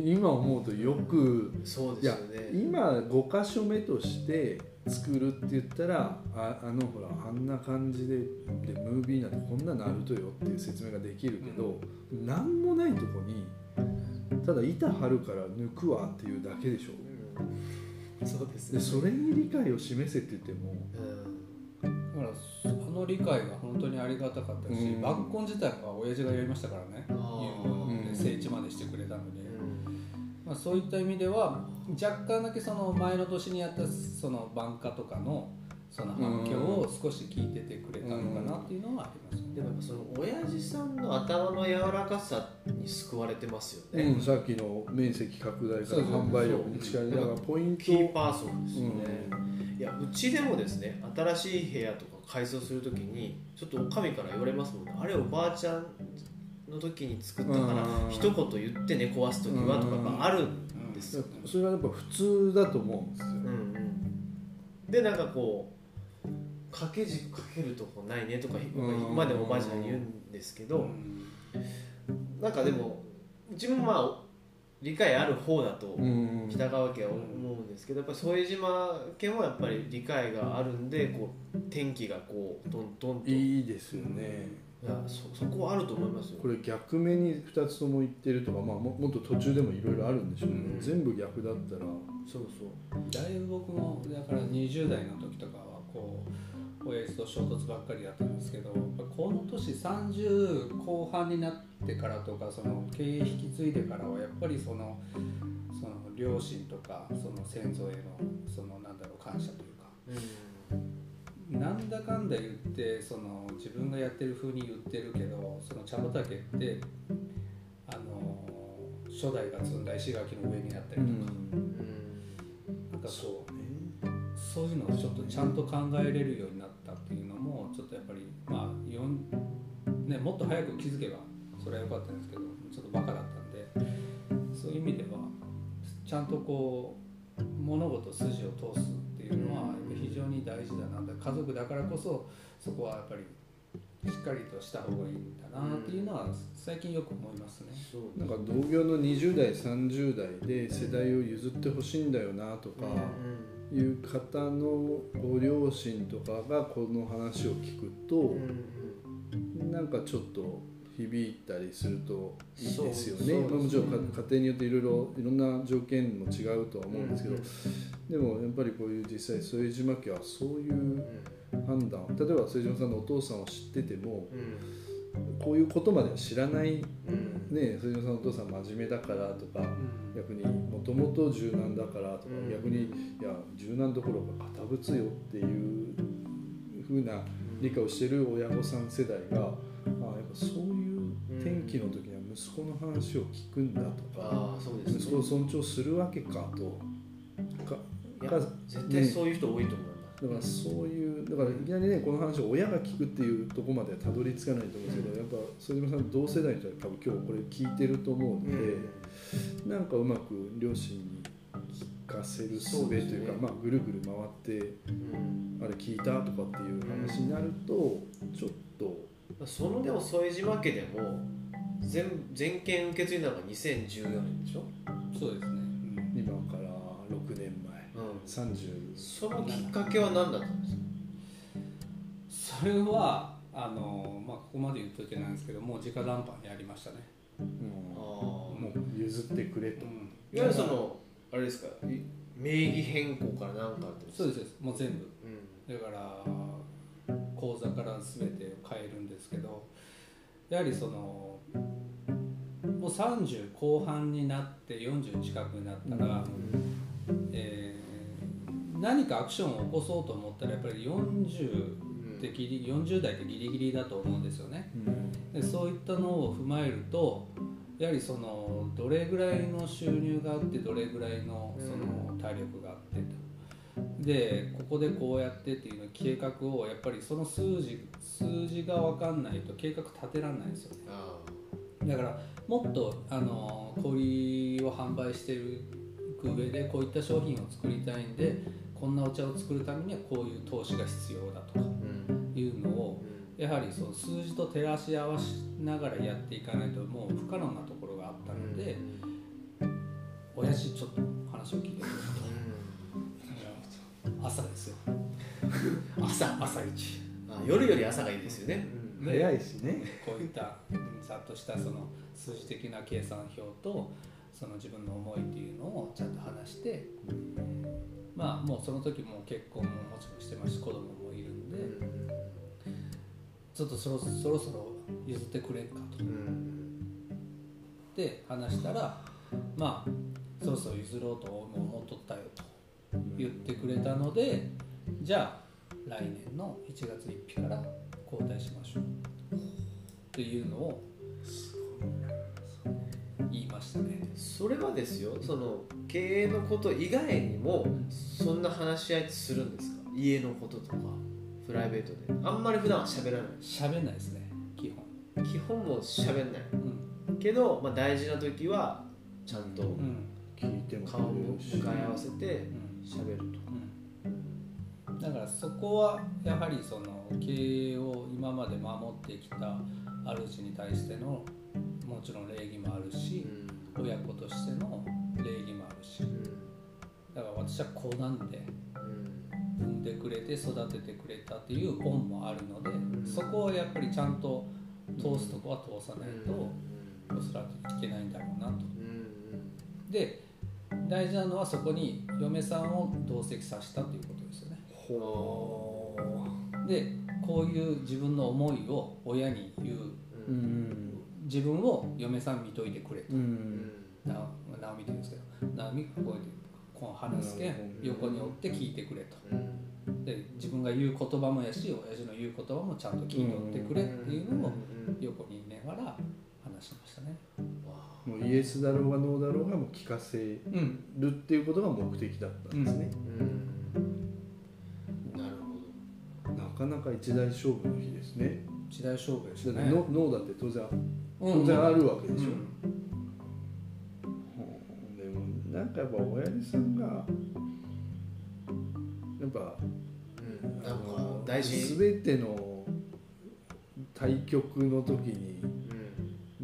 今思うとよくそうですよね。今5箇所目として作るって言ったらああのほらあんな感じででムービーなんてこんななるとよっていう説明ができるけど、何もないとこにただ板張るから抜くわっていうだけでしょ。うん。そうですでね。それに理解を示せって言ってもうん。だからあの理解が本当にありがたかったし、うん。抜根自体は親父がやりましたからね。あー。いうもので。うん整地までしてくれたので、うん。まあ、そういった意味では若干だけその前の年にやったその bank とかのその反響を少し聞いててくれたのかなっていうのはあります。よねでもやっぱその親父さんの頭の柔らかさに救われてますよね、うん、さっきの面積拡大から販売力に近いだからポイントキーパーソンですよね、いやうちでもですね新しい部屋とか改装するときにちょっとおかみから言われますもんね。あれおばあちゃんの時に作ったからうん。一言言って寝壊す時はとかがあるんですよ、それはやっぱ普通だと思うんですよ、うんうん、でなんかこう掛け軸かけるとこないねとかうん。今でもおばあちゃんに言うんですけど、うん。なんかでもうちもまあ理解ある方だとうん。北川家は思うんですけどやっぱり副島家もやっぱり理解があるんでこう天気がこうトントンと。いいですよね。いやそそこはあると思いますよ。これ逆目に2つとも言ってるとか、まあ、ももっと途中でもいろいろあるんでしょうけど、うん。全部逆だったら。そうそう。だいぶ僕もだから20代の時とかはこう親父と衝突ばっかりだったんですけどこの年30後半になってからとかその経営引き継いでからはやっぱりそのその両親とかその先祖へのそのなんだろう感謝というかなんだかんだ言ってその自分がやってる風に言ってるけどその茶畑ってあの初代が積んだ石垣の上にあったりとか、なんかこうそういうのをちょっとちゃんと考えれるようにもっと早く気づけばそれは良かったんですけどちょっとバカだったんでそういう意味ではちゃんとこう物事筋を通すっていうのは非常に大事だな家族だからこそそこはやっぱりしっかりとした方がいいんだなっていうのは最近よく思いますね。そうなんか同業の20代30代で世代を譲ってほしいんだよなとかいう方のご両親とかがこの話を聞くとなんかちょっと響いたりするといいですよね。まあもちろんか家庭によっていろいろいろんな条件も違うとは思うんですけど、でもやっぱりこういう実際副島家はそういう判断。例えば副島さんのお父さんを知っててもこういうことまでは知らない。ね副島さんのお父さん真面目だからとか逆にもともと柔軟だからとか、うん。逆にいや柔軟どころか堅物よっていうふうな理解をしてる親御さん世代があやっぱそういう天気の時には息子の話を聞くんだとか、ああそうです息子を尊重するわけかとかいやか絶対そういう人多いと思だ。からそういうだからいきなりねこの話を親が聞くっていうところまではたどり着かないと思うんですけど、やっぱ副島さん同世代の人は多分今日これ聞いてると思うので、なんかうまく両親に聞かせる術というかね。まあ、ぐるぐる回ってうん。あれ聞いたとかっていう話になるとちょっとそのでも副島家でも全全権受け継いだのが2014年でしょ、そうですね、うん。今から6年前。30そのきっかけは何だったんですか？それはあの、まあ、ここまで言っといてないんですけどもう直談判やりましたね、うん。あもう譲ってくれと、うん。いわゆるそのあれですか？い名義変更から何かあったんですかそうですそうです。もう全部。うん。だから口座から全てを変えるんですけどやはりそのもう30後半になって40近くになったら、えー何かアクションを起こそうと思ったらやっぱり40ってギリ40代ってギリギリだと思うんですよね。でそういったのを踏まえるとやはりそのどれぐらいの収入があってどれぐらいのその体力があってと。でここでこうやってっていうの計画をやっぱりその数字数字が分かんないと計画立てられないんですよね。あだからもっとあの小売を販売していく上でこういった商品を作りたいんでこんなお茶を作るためにはこういう投資が必要だとかいうのをやはりその数字と照らし合わしながらやっていかないともう不可能なところがあったので、親父ちょっと話を聞いてくれと朝ですよ。朝朝一。あ夜より朝がいいですよね、で早いしね。こういったうんざっとしたその数字的な計算表とその自分の思いっていうのをちゃんと話して、まあもうその時もう結婚ももちろんしてますし子供もいるんで、ちょっとそろそろそろ譲ってくれんかと。うんで話したらまあそろそろ譲ろうと思っとったよと言ってくれたのでじゃあ来年の1月1日から交代しましょう。というのを言いましたね。それはですよその経営のこと以外にもそんな話し合いするんですか？家のこととか。プライベートで。あんまり普段は喋らない。喋んないですね。基本。基本も喋んない。うん。けど、まあ、大事な時はちゃんとうん。聞いても顔を向かい合わせてうん。喋ると。うん。だからそこはやはりその経営を今まで守ってきた主に対してのもちろん礼儀もあるし、親子としての礼儀もあるし。だから私はこうなんで産んでくれて育ててくれたっていう恩もあるので、んそこをやっぱりちゃんと通すとこは通さないと、おそらくいけないんだろうなと。で大事なのはそこに嫁さんを同席させたということですよね。ほでこういう自分の思いを親に言う。ううん。自分を嫁さん見といてくれと。うん。な直美って言うんですけど直美がこうやってこう話すけん横におって聞いてくれと。で自分が言う言葉もやし親父の言う言葉もちゃんと聞いとってくれっていうのを横にいながら話しましたね。もうイエスだろうがノーだろうがもう聞かせうん、るっていうことが目的だったんですね、なるほなかなか一大勝負の日ですね。時代勝負でしただっね。てノノーだって当然うん。当然あるわけでしょ、うんなんかやっぱ親父さんがやっぱどうんなんか大事。全ての対局の時にう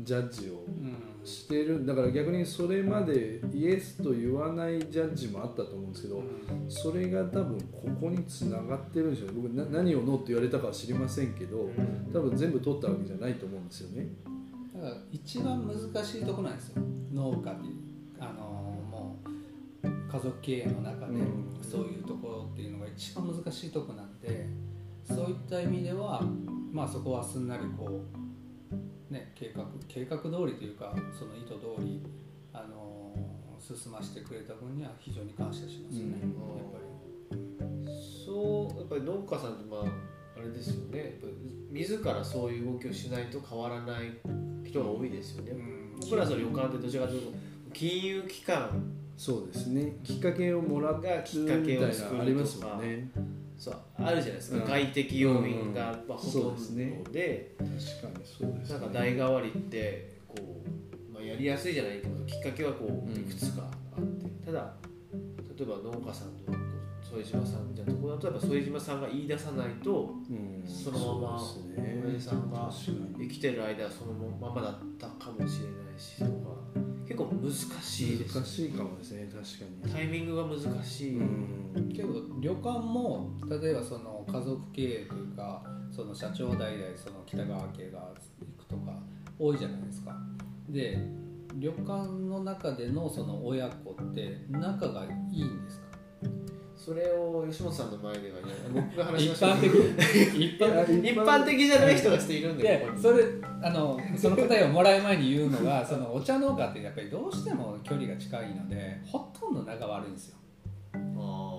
ん。ジャッジをうん。してる。だから逆にそれまでイエスと言わないジャッジもあったと思うんですけど、それが多分ここにつながってるんですよ。ね僕な何をノーって言われたかは知りませんけど多分全部取ったわけじゃないと思うんですよね。だから一番難しいところなんですよ。農家ってあの家族経営の中でうん。そういうところっていうのが一番難しいところなんでそういった意味ではまあそこはすんなりこうね計画計画通りというかその意図通りあの進ませてくれた分には非常に感謝しますよね、うん。やっぱり。そうやっぱり農家さんってまああれですよね。やっぱり自らそういう動きをしないと変わらない人が多いですよね、うん。僕らその旅館ってどちらかというと金融機関そうですね。きっかけをもらったがきっかけを作るありますもんね。そうあるじゃないですか、うん。外的要因がまあほとそうんですね。で確かにそうですね。なんか代替わりってこう、まあ、やりやすいじゃないけどきっかけはこういくつかあって、ただ例えば農家さんと副島さんみたいなところだとやっぱ副島さんが言い出さないとうん。そのままそうですね。親父さんが生きてる間はそのままだったかもしれないしとか結構難しいです難しいかもですね確かタイミングが難しい、けど旅館も例えばその家族経営というかその社長代々その北川家が行くとか多いじゃないですか。で旅館の中でのその親子って仲がいいんですか？それを吉本さんの前ではね僕が話し一ました。一般的。一般的じゃない人がちょっといるんでそれあのその答えをもらう前に言うのが そのお茶農家ってやっぱりどうしても距離が近いのでほとんど仲悪いんですよ。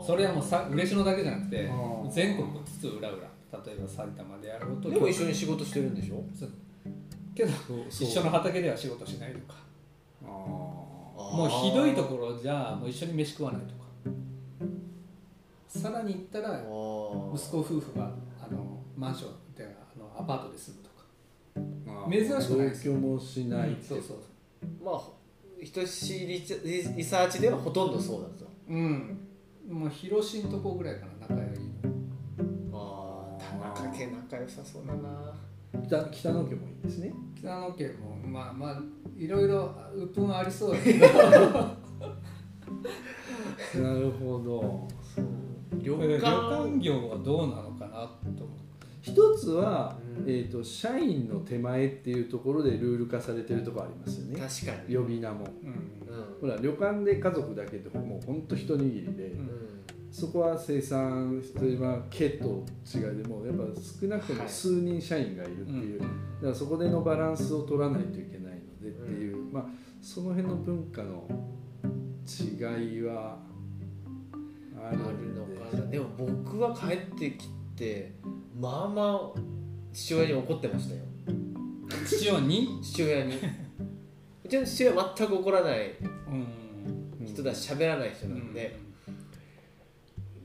それはもうさ嬉野だけじゃなくて全国津々浦々例えば埼玉であろうとでも一緒に仕事してるんでしょ？けど一緒の畑では仕事しないとか。あもうひどいところじゃもう一緒に飯食わないとかさらに言ったら息子夫婦があのマンションであのアパートで住むとか。ー。珍しくないです。同居もしないって。そうそうまあ人知りリサーチではほとんどそうだとうん。もう広しんとこぐらいかな仲良いああ田中家仲良さそうだな。北北野家もいいですね。北野家もまあまあいろいろ鬱憤はありそうだけど。なるほど。旅旅館館業はどうなのかなと思一つは、うん。えー、と社員の手前っていうところでルール化されてるところありますよね。確かに。呼び名も。うん。うんほら旅館で家族だけでもうほんと一握りで、うん。そこは生産例えば家と違いでもやっぱ少なくとも数人社員がいるっていう、だからそこでのバランスを取らないといけないのでっていう、まあその辺の文化の違いはああるるのかなでも僕は帰ってきてまあまあ父親に怒ってましたよ。父親に、父親に。うちの父親は全く怒らないうん。人だし喋らない人なんで、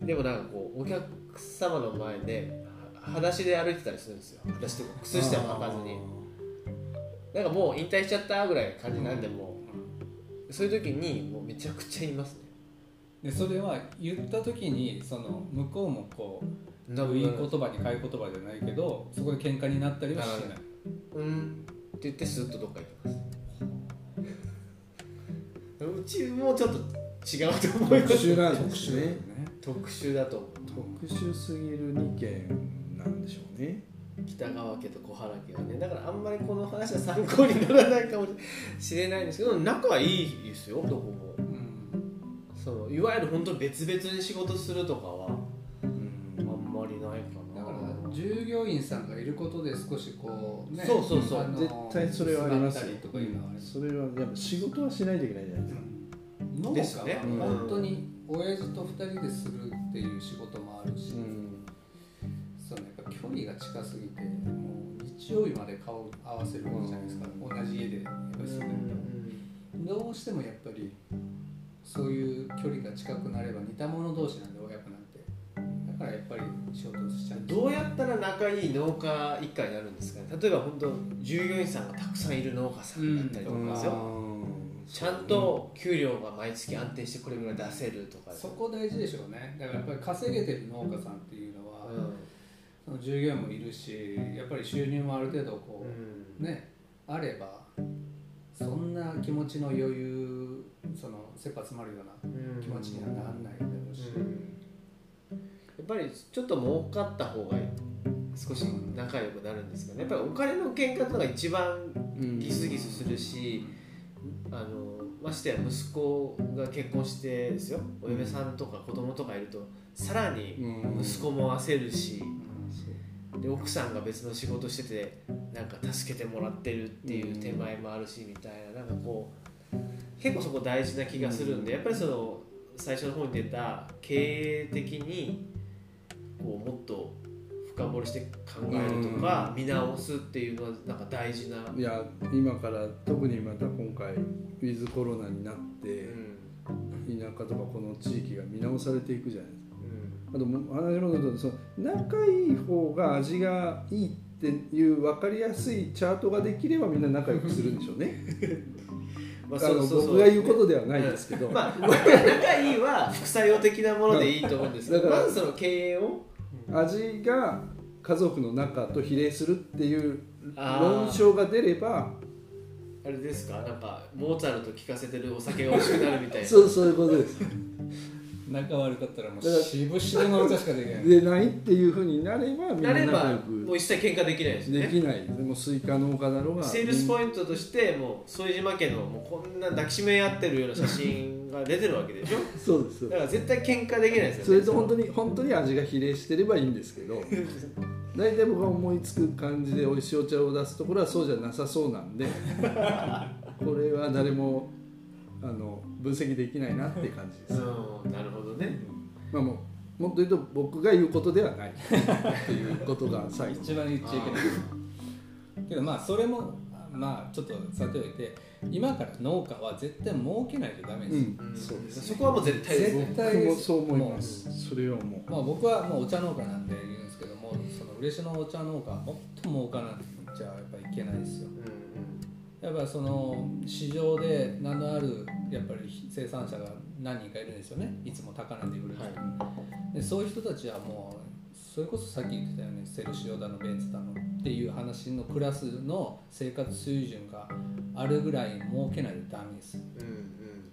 でもなんかこうお客様の前では裸足で歩いてたりするんですよ。裸足とか靴下も履かずに。なんかもう引退しちゃったぐらいの感じなんでもう。そういう時にもうめちゃくちゃ言いますねでそれは言った時にその向こうもこういい言葉に変え言葉じゃないけどそこで喧嘩になったりはしない。うんって言ってスッとどっか行きます。うちもちょっと違うと思います特殊なんですね。特殊だと思う。特殊すぎる2件なんでしょうね。北川家と小原家はね。だからあんまりこの話は参考にならないかもしれないんですけど仲はいいですよどこも。うんそのいわゆる本当に別々に仕事するとかはうんあんまりないかな。だから従業員さんがいることで少しこうねそうそうそう。あの絶対それはありますとかいうのはそれはやっぱ仕事はしないといけないじゃないですか。農ですよね。本当に親父と二人でするっていう仕事もあるし、うん。そのやっぱ距離が近すぎてもう日曜日まで顔合わせるわけじゃないですか、同じ家でやっぱり住んでると、どうしてもやっぱりそういう距離が近くなれば似た者同士なんで親子なんて。だからやっぱり衝突しちゃうどうやったら仲いい農家一家になるんですか？ね例えば本当従業員さんがたくさんいる農家さんだったりとかですよ、ちゃんと給料が毎月安定してこれぐらい出せるとか、そこ大事でしょうね。だからやっぱり稼げてる農家さんっていうのは、うん。その従業員もいるしやっぱり収入もある程度こう、うん。ねあればそんな気持ちの余裕その切羽詰まるような気持ちにはならないだろうし、やっぱりちょっと儲かった方が少し仲良くなるんですけどね。やっぱりお金の喧嘩とかが一番ギスギスするし、あのましてや息子が結婚してですよ。お嫁さんとか子供とかいるとさらに息子も焦るし、で奥さんが別の仕事しててなんか助けてもらってるっていう手前もあるしみたいななんかこう結構そこ大事な気がするんでやっぱりその最初の方に出た経営的にこうもっと深掘りして考えるとか見直すっていうのはなんか大事な、いや今から特にまた今回ウィズコロナになっうてん。田舎とかこの地域が見直されていくじゃないですか。うんあと話のことその仲いい方が味がいいっていう分かりやすいチャートができればみんな仲良くするんでしょうね。まあの僕が言うことではないですけど、まあ、仲いいは副作用的なものでいいと思うんですけどだからまずその経営を？味が家族の中と比例するっていう論証が出ればあれですか？なんかモーツァルト聴かせてるお酒が美味しくなるみたいな。そうそういうことです仲悪かったらもうだから渋々の歌しかできない。でないっていうふうになればみんななれば仲良もう一切喧嘩できないですね。くできない。でもスイカ農家だろうがセールスポイントとしてもう副島家のもうこんな抱きしめ合ってるような写真が出てるわけでしょ？そうです。だから絶対喧嘩できないですよね。それと本当に本当に味が比例してればいいんですけど。大体僕が思いつく感じで美味しいお茶を出すところはそうじゃなさそうなんで。これは誰もあの分析できないなって感じです、うん。なるほどね。まあもうもっと言うと僕が言うことではない。っていうことが最後一番言っちゃいけない。けどまあそれもまあちょっとさておいて今から農家は絶対儲けないとダメです。よ、うん。そうですそこはもう絶対です。絶対僕もそう思います。それはもう。まあ、僕はもうお茶農家なんで言うんですけどもその嬉野のお茶農家はもっと儲からなくちゃやっぱりいけないですよ。うんやっぱその市場で名のあるやっぱり生産者が何人かいるんですよね。いつも高値で売る人、でそういう人たちはもうそれこそさっき言ってたようにセルシオだのベンツだのっていう話のクラスの生活水準があるぐらい儲けないとダメです。うんうん。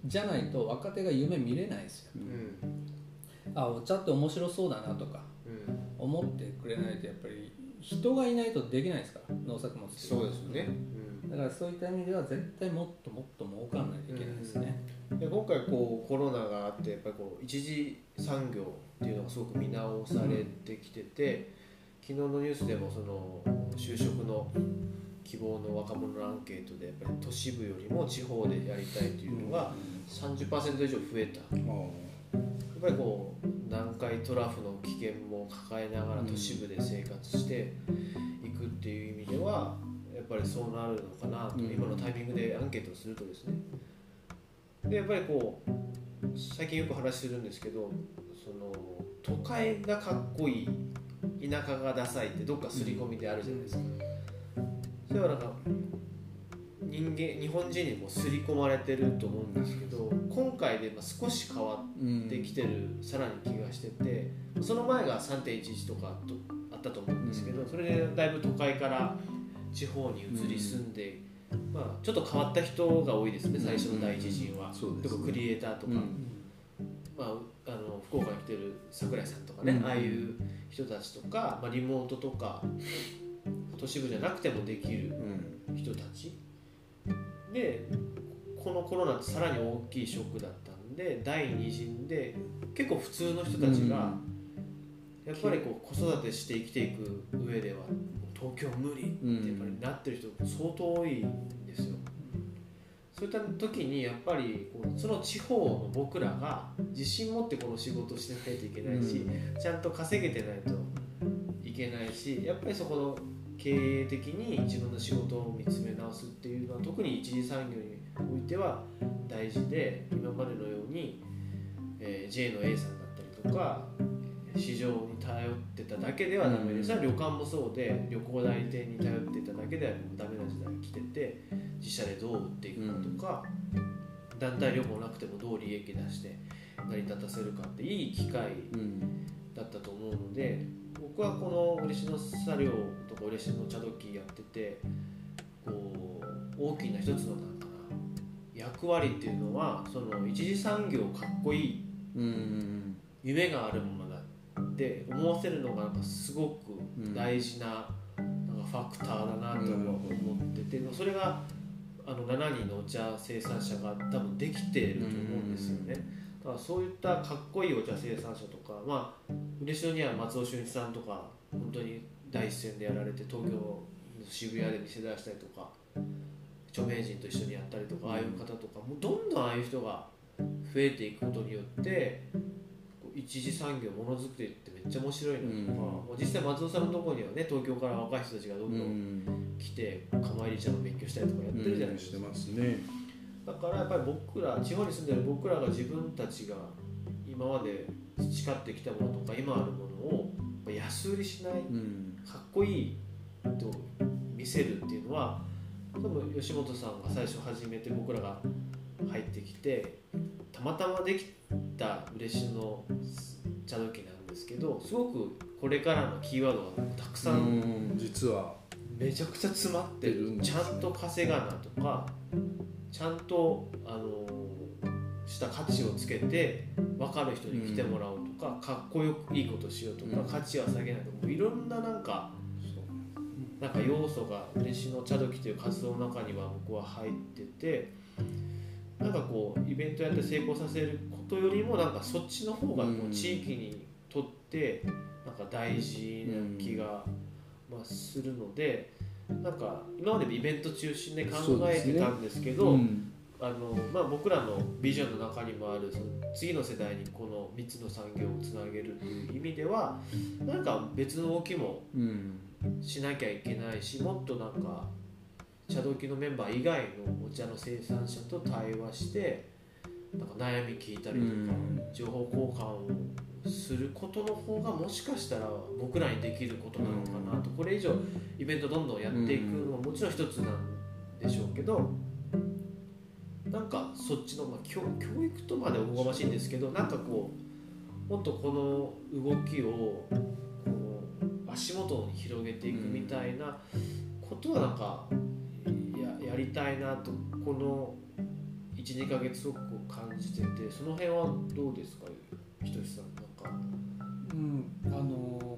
じゃないと若手が夢見れないですよ。うん。あお茶って面白そうだなとかうん。思ってくれないとやっぱり人がいないとできないですから農作物って。そうですよね、だからそういった意味では絶対もっともっと儲かんないといけないですね、で今回こうコロナがあってやっぱりこう一次産業っていうのがすごく見直されてきてて、昨日のニュースでもその就職の希望の若者のアンケートでやっぱり都市部よりも地方でやりたいというのが30%以上増えた。やっぱりこう南海トラフの危険も抱えながら都市部で生活していくっていう意味ではぱりそうなるのかなと、うん。今のタイミングでアンケートをするとですね。でやっぱりこう最近よく話するんですけどその都会がかっこいい田舎がダサいってどっか刷り込みであるじゃないですか、それはなんか人間日本人にも刷り込まれてると思うんですけど今回でまあ少し変わってきてる、さらに気がしててその前が3.11とかとあったと思うんですけど、それでだいぶ都会から地方に移り住んで、まあ、ちょっと変わった人が多いですね最初の第一陣は、クリエイターとか、うん。まあ、あの福岡に来てる桜井さんとかね、うん。ああいう人たちとか、まあ、リモートとか都市部じゃなくてもできるうん。人たち。でこのコロナってさらに大きいショックだったんで第二陣で結構普通の人たちがやっぱりこう子育てして生きていく上では東京無理ってやっぱりなってる人相当多いんですよ。そういった時にやっぱりこうその地方の僕らが自信持ってこの仕事をしてないといけないし、ちゃんと稼げてないといけないしやっぱりそこの経営的に自分の仕事を見つめ直すっていうのは特に一次産業においては大事で今までのように、えー J の A さんだったりとかえー市場に頼ってただけではダメです、うん。旅館もそうで旅行代理店に頼ってただけではもうダメな時代が来てて自社でどう売っていくかとか、団体旅行なくてもどう利益出して成り立たせるかっていい機会うんだったと思うので僕はこの嬉野茶寮とか嬉野茶時やっててこう大きな一つのなんかな役割っていうのはその一次産業かっこいいうん夢があるものだって思わせるのがなんかすごく大事ななんかファクターだなと思っててそれがあの7人のお茶生産者が多分できていると思うんですよね。だからそういったかっこいいお茶生産者とか、まあ、嬉野には松尾俊一さんとか本当に第一線でやられて東京の渋谷で店出したりとか著名人と一緒にやったりとかああいう方とかもうどんどんああいう人が増えていくことによって一次産業ものづくりってめっちゃ面白いなとか、うん。もう実際松尾さんのところにはね東京から若い人たちがどんどん来て釜入り茶の勉強したりとかやってるじゃないですか。して。ますねだからやっぱり僕ら地方に住んでる僕らが自分たちが今まで培ってきたものとか今あるものを安売りしないうん。かっこいいと見せるっていうのは多分吉本さんが最初始めて僕らが入ってきてたまたまできた嬉野茶時なんですけどすごくこれからのキーワードがたくさんうん実は。めちゃくちゃ詰まってる。ねちゃんと稼がなとかちゃんと、あのーした価値をつけて分かる人に来てもらおうとか、かっこよくいいことしようとか、うん。価値は下げないとかいろんななんかなんか要素が嬉野茶時という活動の中には僕は入っててなんかこうイベントやって成功させることよりもなんかそっちの方がこう地域にとってなんか大事な気が、まあ、するのでなんか今までイベント中心で考えてたんですけどうん。あのまあ、僕らのビジョンの中にもあるその次の世代にこの3つの産業をつなげるという意味ではなんか別の動きもうん。しなきゃいけないしもっとなんか茶時のメンバー以外のお茶の生産者と対話してなんか悩み聞いたりとか、うん。情報交換をすることの方がもしかしたら僕らにできることなのかなとこれ以上イベントどんどんやっていくのはもちろん一つなんでしょうけどなんかそっちの、まあ、教教育とまでおこがましいんですけどなんかこうもっとこの動きをこう足元に広げていくみたいなことはなんかややりたいなとこの12ヶ月すごく感じててその辺はどうですか？ひとしさんなんか。うん、あの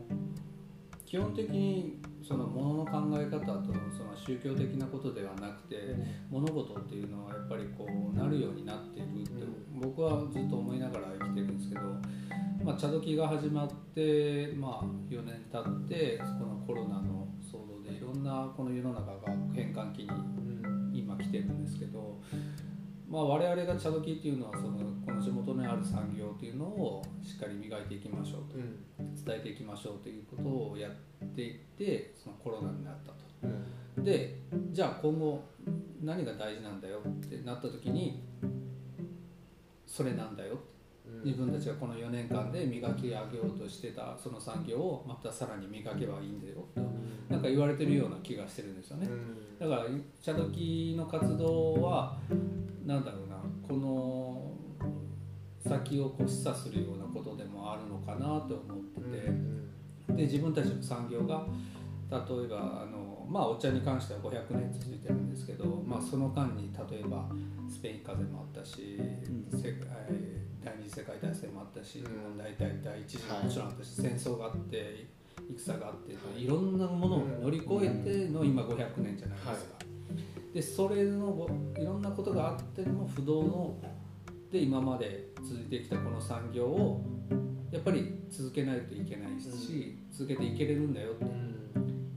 基本的にそのものの考え方とその宗教的なことではなくて物事っていうのはやっぱりこうなるようになっているって僕はずっと思いながら生きてるんですけど、まあ、茶時が始まって、まあ、4年経ってこのコロナのろんなこの世の中が変換期に今来てるんですけど、まあ、我々が茶時っていうのはそのこの地元にある産業っていうのをしっかり磨いていきましょうとうん。伝えていきましょうということをやっていってそのコロナになったと。うん。でじゃあ今後何が大事なんだよってなった時にそれなんだよ自分たちがこの4年間で磨き上げようとしてたその産業をまたさらに磨けばいいんだよ。となんか言われてるような気がしてるんですよね。だから茶時の活動はなんだろうなこの先をこう示唆するようなことでもあるのかなと思ってて。で自分たちの産業が例えばあの、まあ、お茶に関しては500年続いてるんですけど、まあ、その間に例えばスペイン風邪もあったし、ん。世界第二次世界大戦もあったし、うん。大体第一次もはい。もちろんあったし、戦争があって戦があっていろんなものを乗り越えての今500年じゃないですか、でそれのいろんなことがあっても不動ので今まで続いてきたこの産業をやっぱり続けないといけないし、続けていけれるんだよって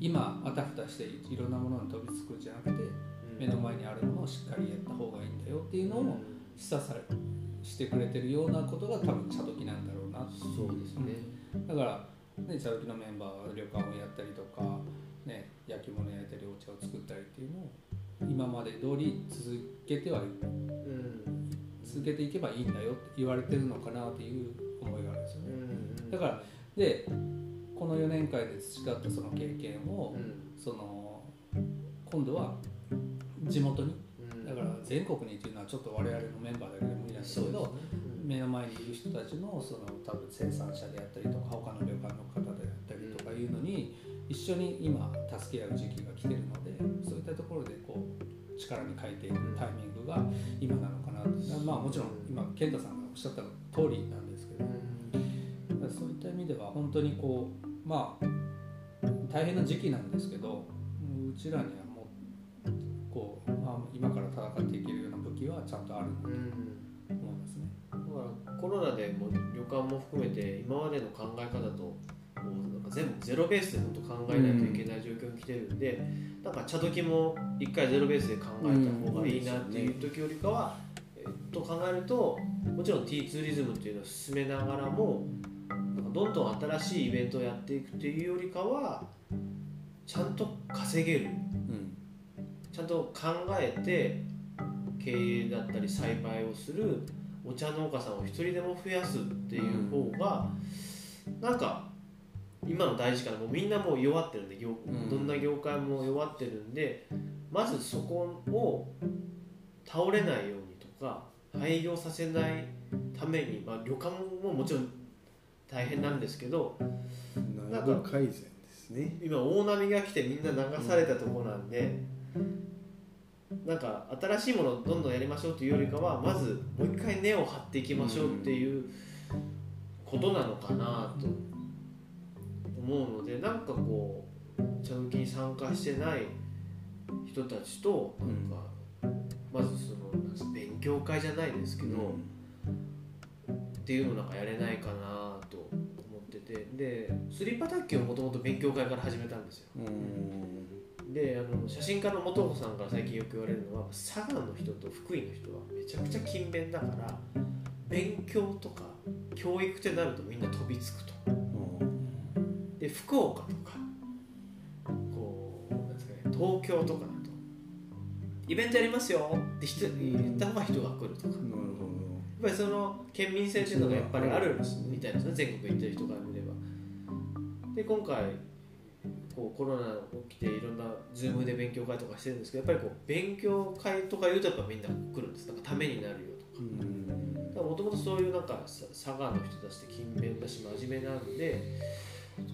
今あたふたしていろんなものに飛びつくんじゃなくて目の前にあるものをしっかりやった方がいいんだよっていうのを示唆されしてくれてるようなことが多分茶時なんだろうな。そうですね、だからね、茶時のメンバーは旅館をやったりとか、ね、焼き物焼いたりお茶を作ったりっていうのを今まで通り続けてはいうん。続けていけばいいんだよって言われてるのかなっていう思いがあるんですよね。うん。だからでこの4年間で培ったその経験を、うん。その今度は地元にうん。だから全国にっていうのはちょっと我々のメンバーだけで無理なんですけど、目の前にいる人たちのその多分生産者であったりとか他の旅館の方であったりとかいうのに一緒に今助け合う時期が来てるのでそういったところでこう力に変えていくタイミングが今なのかなまあもちろん今健太さんがおっしゃった通りなんですけど。そういった意味では本当にこうまあ大変な時期なんですけどうちらにはもうこう、まあ、今から戦っていけるような武器はちゃんとあるとうん。思いますね。だからコロナでもう旅館も含めて今までの考え方ともうなんか全部ゼロベースで本当考えないといけない状況に来てるんで、なんか茶時も一回ゼロベースで考えた方がいいなっていう時よりかは、えっと考えるともちろん T ツーリズムっていうのを進めながらもどんどん新しいイベントをやっていくっていうよりかはちゃんと稼げる。うん。ちゃんと考えて経営だったり栽培をするお茶農家さんを一人でも増やすっていう方が、なんか今の大事かなもうみんなもう弱ってるんでどんな業界も弱ってるんでまずそこを倒れないようにとか廃業させないために、まあ、旅館ももちろん大変なんですけど内部改善ですね。今大波が来てみんな流されたところなんで、なんか新しいものをどんどんやりましょうというよりかはまずもう一回根を張っていきましょうっていうことなのかなと思うのでなんかこう茶抜きに参加してない人たちとなんか、まずそのなんか勉強会じゃないですけど、っていうのなんかやれないかなと思っててでスリッパ卓球をもともと勉強会から始めたんですよ。うん。であの写真家の元子さんから最近よく言われるのは佐賀の人と福井の人はめちゃくちゃ勤勉だから勉強とか教育ってなるとみんな飛びつくと。うん。で福岡とかこうなんですかね東京とかだとイベントやりますよって人言った方が人が来るとか。なるほやっぱりその県民性っていうのがやっぱりあるみたいですね全国行ってる人から見ればで今回こうコロナ起きていろんな Zoom で勉強会とかしてるんですけどやっぱりこう勉強会とか言うとやっぱみんな来るんです。なんかためになるよとか。もともとそういうなんか佐賀の人たちって勤勉だし真面目なんで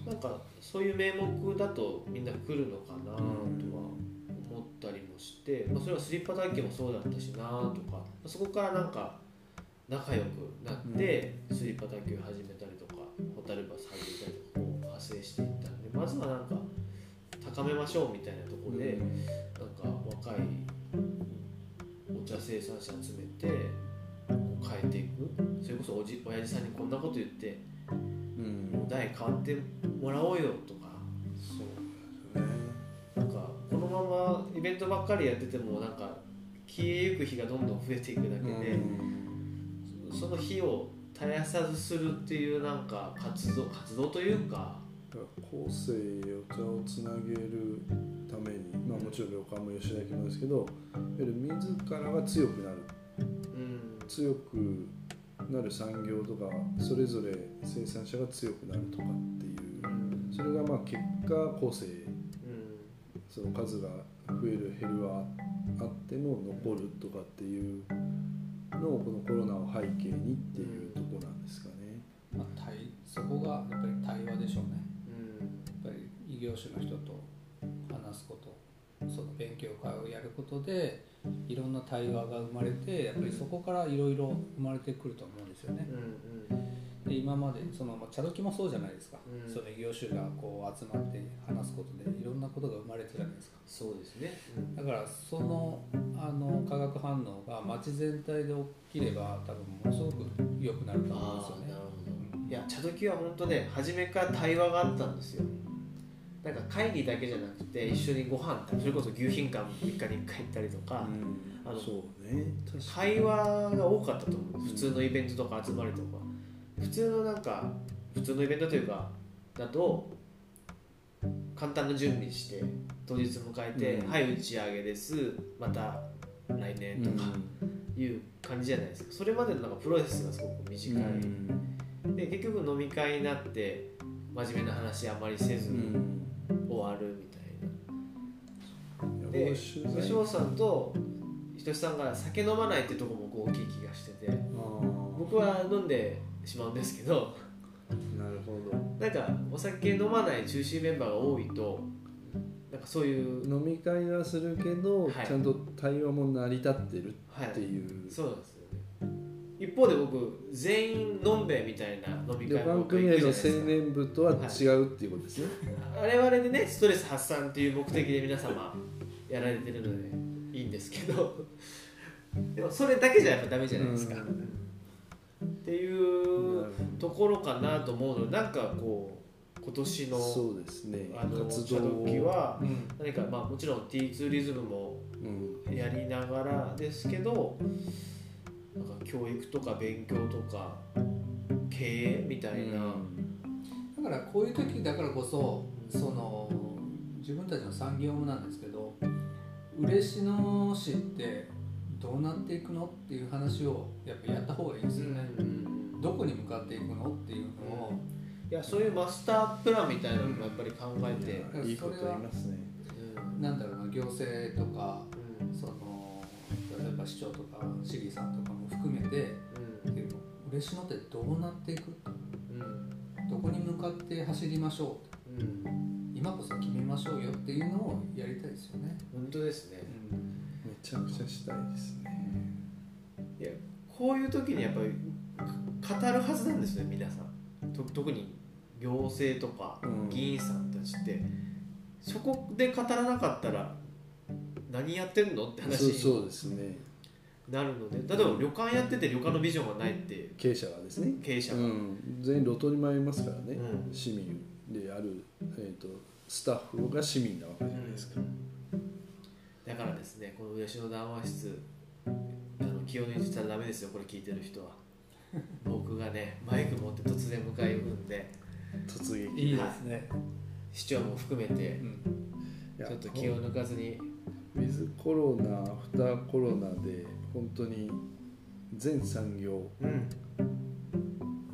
なんかそういう名目だとみんな来るのかなとは思ったりもして、まあ、それはスリッパ体験もそうだったしなとかそこからなんか仲良くなってスリッパ体験を始めたりとかホタルバス始めたりとかこう派生していったんでまずはなんか高めましょうみたいなところで、なんか若いお茶生産者集めてこう変えていく。それこそおじ親父さんにこんなこと言ってうん。もう代変わってもらおうよとか。そうね。なんかこのままイベントばっかりやっててもなんか消えゆく日がどんどん増えていくだけで、その日を絶やさずするっていうなんか活動活動というか。後世お茶をつなげるために、まあ、もちろん旅館も吉田家もですけど自らが強くなる。うん。強くなる産業とかそれぞれ生産者が強くなるとかっていうそれがまあ結果後世。うん。その数が増える減るはあっても残るとかっていうのをこのコロナを背景にっていうとこなんですかね。まあ、対そこがやっぱり対話でしょうね。うんやっぱり異業種の人と話すことその勉強会をやることでいろんな対話が生まれてやっぱりそこからいろいろ生まれてくると思うんですよね。うんうんで今までそのまあ茶時もそうじゃないですか、うん。その業種がこう集まって話すことでいろんなことが生まれてるじゃないですか。そうですね、だからそのあの化学反応が街全体で起きれば多分ものすごく良くなると思うんですよね。ああなるほど。いや茶時は本当ね初めから対話があったんですよ。なんか会議だけじゃなくて一緒にご飯それこそ牛品館3日に1回行ったりとか、あのそうね。会話が多かったと思う。普通のイベントとか集まりとか普通のなんか普通のイベントというかだと簡単な準備して当日迎えて「うん。はい打ち上げです。また来年」とかいう感じじゃないですか。それまでのなんかプロセスがすごく短い、で結局飲み会になって真面目な話あまりせず終わるみたいな、で吉本さんとひとしさんが酒飲まないってとこも僕大きい気がしてて。僕は飲んでしまうんですけど。なるほど。なんかお酒飲まない中心メンバーが多いとなんかそういう、飲み会はするけど、はい。ちゃんと対話も成り立ってるはいっていう、そうなんですよね。一方で僕全員飲んべえみたいな飲み会も僕組合の行くじゃないですか。青年部とは違うっていうことですね、我々でねストレス発散っていう目的で皆様やられてるのでいいんですけど。でもそれだけじゃやっぱダメじゃないですか、うん。っていうほところかなと思うの。でなんかこう今年のどそうですね。あの活茶動時はうん。何かまあもちろん T2 リズムもうん。やりながらですけどなんか教育とか勉強とか経営みたいな、だからこういう時だからこそその自分たちの産業もなんですけど嬉野市ってどうなっていくのっていう話をやっぱやった方がいいですよね、どこに向かっていくの？っていうのを、いやそういうマスタープランみたいなのもやっぱり考えて、うん。いいこと言いますね。うん。なんだろうな行政とかうん。その例えば市長とか市議さんとかも含めてうん。でも嬉野ってどうなっていく？うん。どこに向かって走りましょう？うん。今こそ決めましょうよっていうのをやりたいですよね。本当ですね。めちゃくちゃしたいですね。いやこういう時にやっぱりか語るはずなんですね皆さん。と特に行政とかうん。議員さんたちって、そこで語らなかったら何やってんのって話にそうですね。なるので。例えば旅館やってて旅館のビジョンがないって。経営者がですね。経営者が、うん、全員路頭に迷いますからね、うん。市民である、えー、とスタッフが市民なわけじゃないですか、だからですねこの嬉野談話室あの気を抜いてたらダメですよこれ聞いてる人は僕がねマイク持って突然迎え呼ぶんで。突撃。いい。ですね。市長も含めてうん。ちょっと気を抜かずに。ウィズコロナアフターコロナで本当に全産業うん。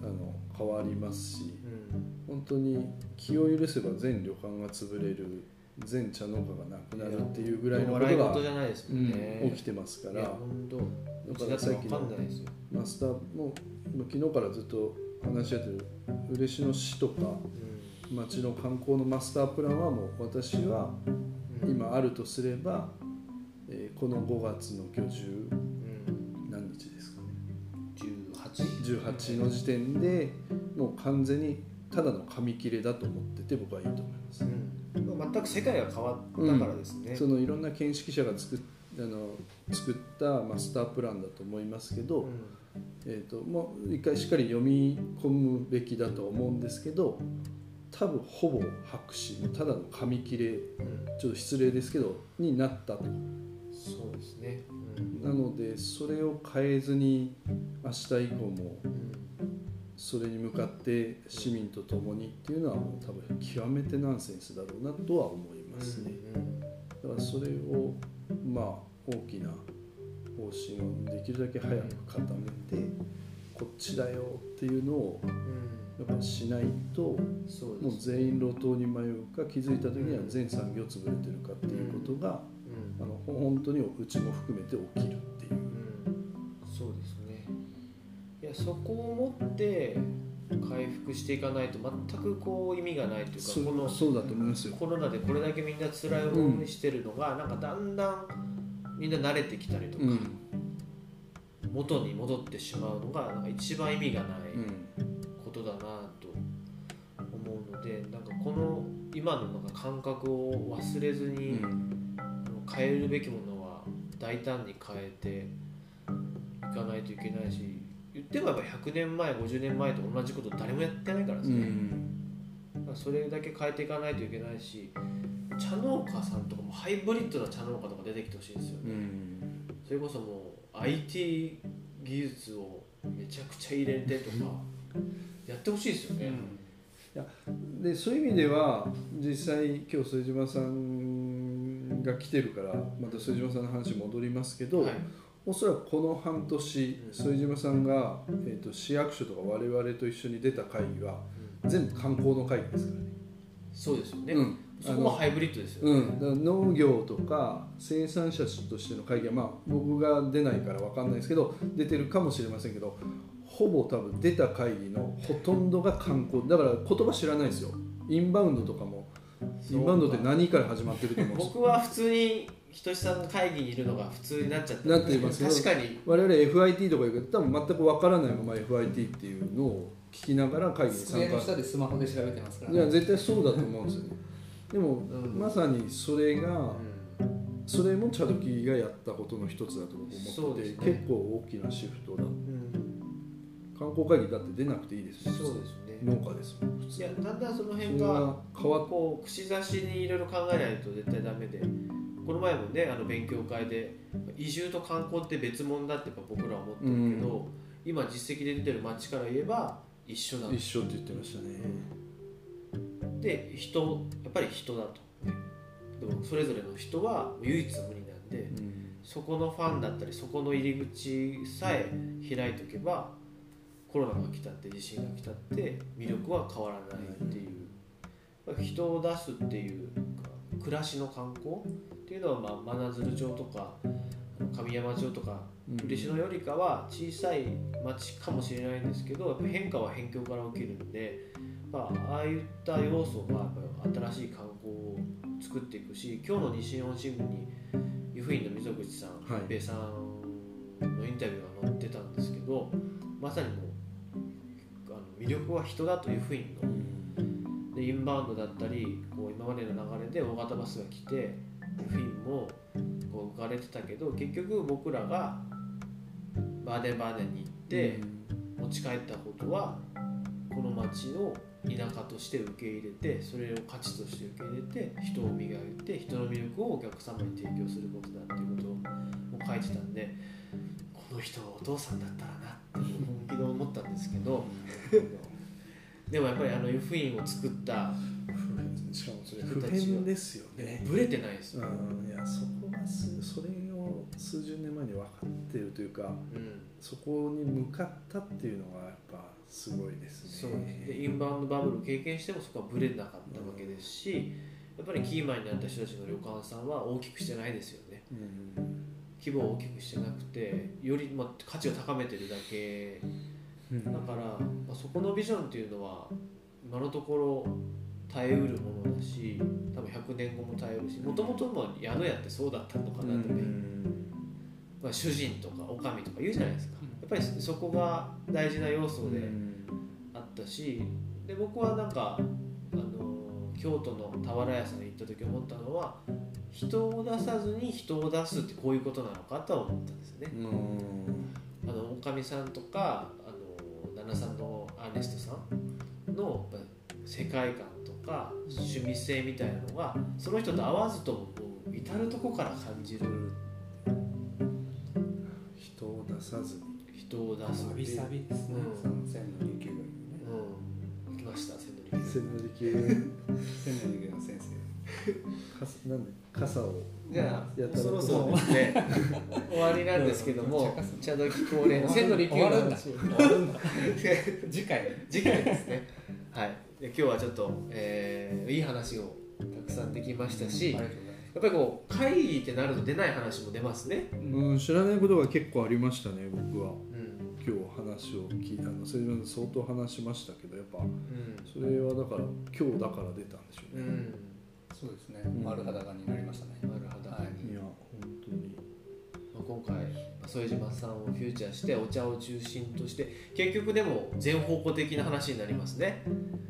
あの変わりますしうん。本当に気を許せば全旅館が潰れる全茶農家がなくなるっていうぐらいのことが起きてますから。本当だからさっきのマスターも今昨日からずっと話し合ってる嬉野市とか町の観光のマスタープランはもう私はうん。今あるとすれば、えーこの5月の今日10うん、何日ですかね。18 18の時点でもう完全にただの紙切れだと思ってて僕はいいと思います、うん。まあ、全く世界が変わったからですね、そのいろんな見識者が作っあの作ったマスタープランだと思いますけど、うん。えー、ともう一回しっかり読み込むべきだと思うんですけど多分ほぼ白紙ただの紙切れうん。ちょっと失礼ですけどになったと。そうですね、うん。なのでそれを変えずに明日以降もうんそれに向かって市民と共にっていうのはもう多分極めてナンセンスだろうなとは思いますね。うんだからそれをまあ大きな方針をできるだけ早く固めてこっちだよっていうのをうんやっぱしないともう全員路頭に迷うか気づいた時には全産業潰れてるかっていうことが、うん。あの本当にうちも含めて起きるっていう。うん、そうですねそこを持って回復していかないと全くこう意味がないというかそこのそうだと思いますよ。コロナでこれだけみんな辛い思いしてるのが、なんかだんだんみんな慣れてきたりとか、うん。元に戻ってしまうのがなんか一番意味がないうん。こと思うのでなんかこの今のなんか感覚を忘れずに、あの変えるべきものは大胆に変えていかないといけないし言ってもやっぱ100年前50年前と同じこと誰もやってないからですね、それだけ変えていかないといけないし茶農家さんとかもハイブリッドな茶農家とか出てきてほしいんですよね、それこそもう IT 技術をめちゃくちゃ入れてとかやってほしいですよね、でそういう意味では実際今日副島さんが来てるからまた副島さんの話に戻りますけど、はいおそらくこの半年副島さんが、えー、と市役所とか我々と一緒に出た会議は全部観光の会議ですからね。そうですよね、うん。そこもハイブリッドですよね、うん、農業とか生産者としての会議は、まあ、僕が出ないから分かんないですけど出てるかもしれませんけどほぼ多分出た会議のほとんどが観光。だから言葉知らないですよ。インバウンドとかもインバウンドって何から始まってると思うんです？僕は普通にひとしさんの会議にいるのが普通になっちゃってなっていますけど確かに。我々 FIT とか言うけど多分全く分からないまま FIT っていうのを聞きながら会議に参加。机の下でスマホで調べてますからいや絶対そうだと思うんですよね。でも、ん。まさにそれが、うん。それも茶時がやったことの一つだと僕思ってて、ね。結構大きなシフトだ。うん。観光会議だって出なくていいですよ。そうですね。農家ですもん普通。いやだんだんその辺がが変わっこう串刺しにいろいろ考えないと絶対ダメでこの前もねあの勉強会で移住と観光って別物だってやっぱ僕らは思ってるけど、今実績で出てる町から言えば一緒だ一緒って言ってましたね、で人やっぱり人だと。でもそれぞれの人は唯一無二なんでうん。そこのファンだったりそこの入り口さえ開いておけばコロナが来たって地震が来たって魅力は変わらないっていう、人を出すっていうか暮らしの観光いうのは、まあ、真鶴町とか神山町とかうん。嬉野よりかは小さい町かもしれないんですけどやっぱ変化は辺境から起きるんで、まあ、ああいった要素がやっぱり新しい観光を作っていくし今日の西日本新聞に湯布院の溝口さんはい。一平さんのインタビューが載ってたんですけどまさにもうあの魅力は人だという湯布院の。でインバウンドだったりこう今までの流れで大型バスが来てフィンもこう浮かれてたけど結局僕らがバーデンバーデンに行って持ち帰ったことはこの町の田舎として受け入れてそれを価値として受け入れて人を磨いて人の魅力をお客様に提供することだっていうことを書いてたんでこの人はお父さんだったらなって本気で思ったんですけど。でもやっぱりあの湯布院を作ったしかもそれ普遍ですよね。ブレてないです。よ、うんいやそこがすそれを数十年前に分かってるというかうん。そこに向かったっていうのがやっぱすごいですそうね。でインバウンドバブルを経験してもそこはブレなかったわけですしやっぱりキーマンになった人たちの旅館さんは大きくしてないですよね。うん。規模を大きくしてなくてより、まあ、価値を高めてるだけ。うん。だから、まあ、そこのビジョンっていうのは今のところ耐えうるものだし多分100年後も耐えうるしもともとも宿屋ってそうだったのかなとね、まあ、主人とか女将とか言うじゃないですか。やっぱりそこが大事な要素であったしで僕はなんか、あの京都の俵屋さんに行った時思ったのは人を出さずに人を出すってこういうことなのかとは思ったんですよね。あの女将さんとかあの旦那さんのアーネストさんの世界観とか趣味性みたいなのがその人と合わずとも至るとこから感じる。人を出さず。に人を出す。わびさびですね、うん。その千の琉球がうん。行きました千利休。千利休。千の琉球の先生。かなんで？傘を。じゃあやったらそろそろですね終わりなんですけども茶時恒例の千利休の終わるんだ。話を終わるんだ。次回次回ですね。はい。で今日はちょっと、えーいい話をたくさんできましたし、やっぱりこう会議ってなると出ない話も出ますね。うん。知らないことが結構ありましたね僕は。うん。今日話を聞いたのそれで相当話しましたけどやっぱうん。それはだから今日だから出たんでしょうね、うん。そうですね。うん丸裸になりましたね。丸裸に。はい。いや本当に。今回副島さんをフューチャーしてお茶を中心として結局でも全方向的な話になりますね、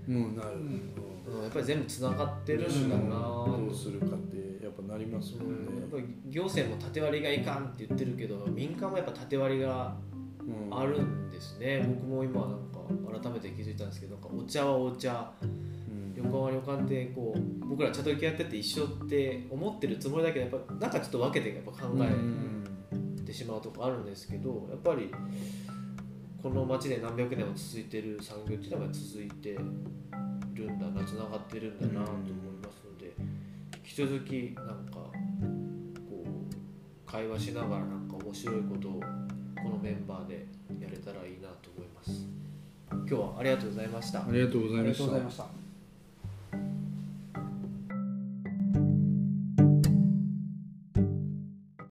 うんなる、うん、やっぱり全部つながってるんだな。どうするかってやっぱなりますもんね、やっぱり行政も縦割りがいかんって言ってるけど民間もやっぱ縦割りがうん。あるんですね、僕も今なんか改めて気づいたんですけどなんかお茶はお茶うん。旅館は旅館ってこう僕ら茶時やってて一緒って思ってるつもりだけどやっぱなんかちょっと分けてやっぱ考えてしまうとこあるんですけどやっぱりこの町で何百年も続いてる産業っていうのが続いてるんだなつながってるんだなと思いますので引き続きなんかこう会話しながらなんか面白いことをこのメンバーでやれたらいいなと思います。今日はありがとうございました。ありがとうございました。ありがとうございました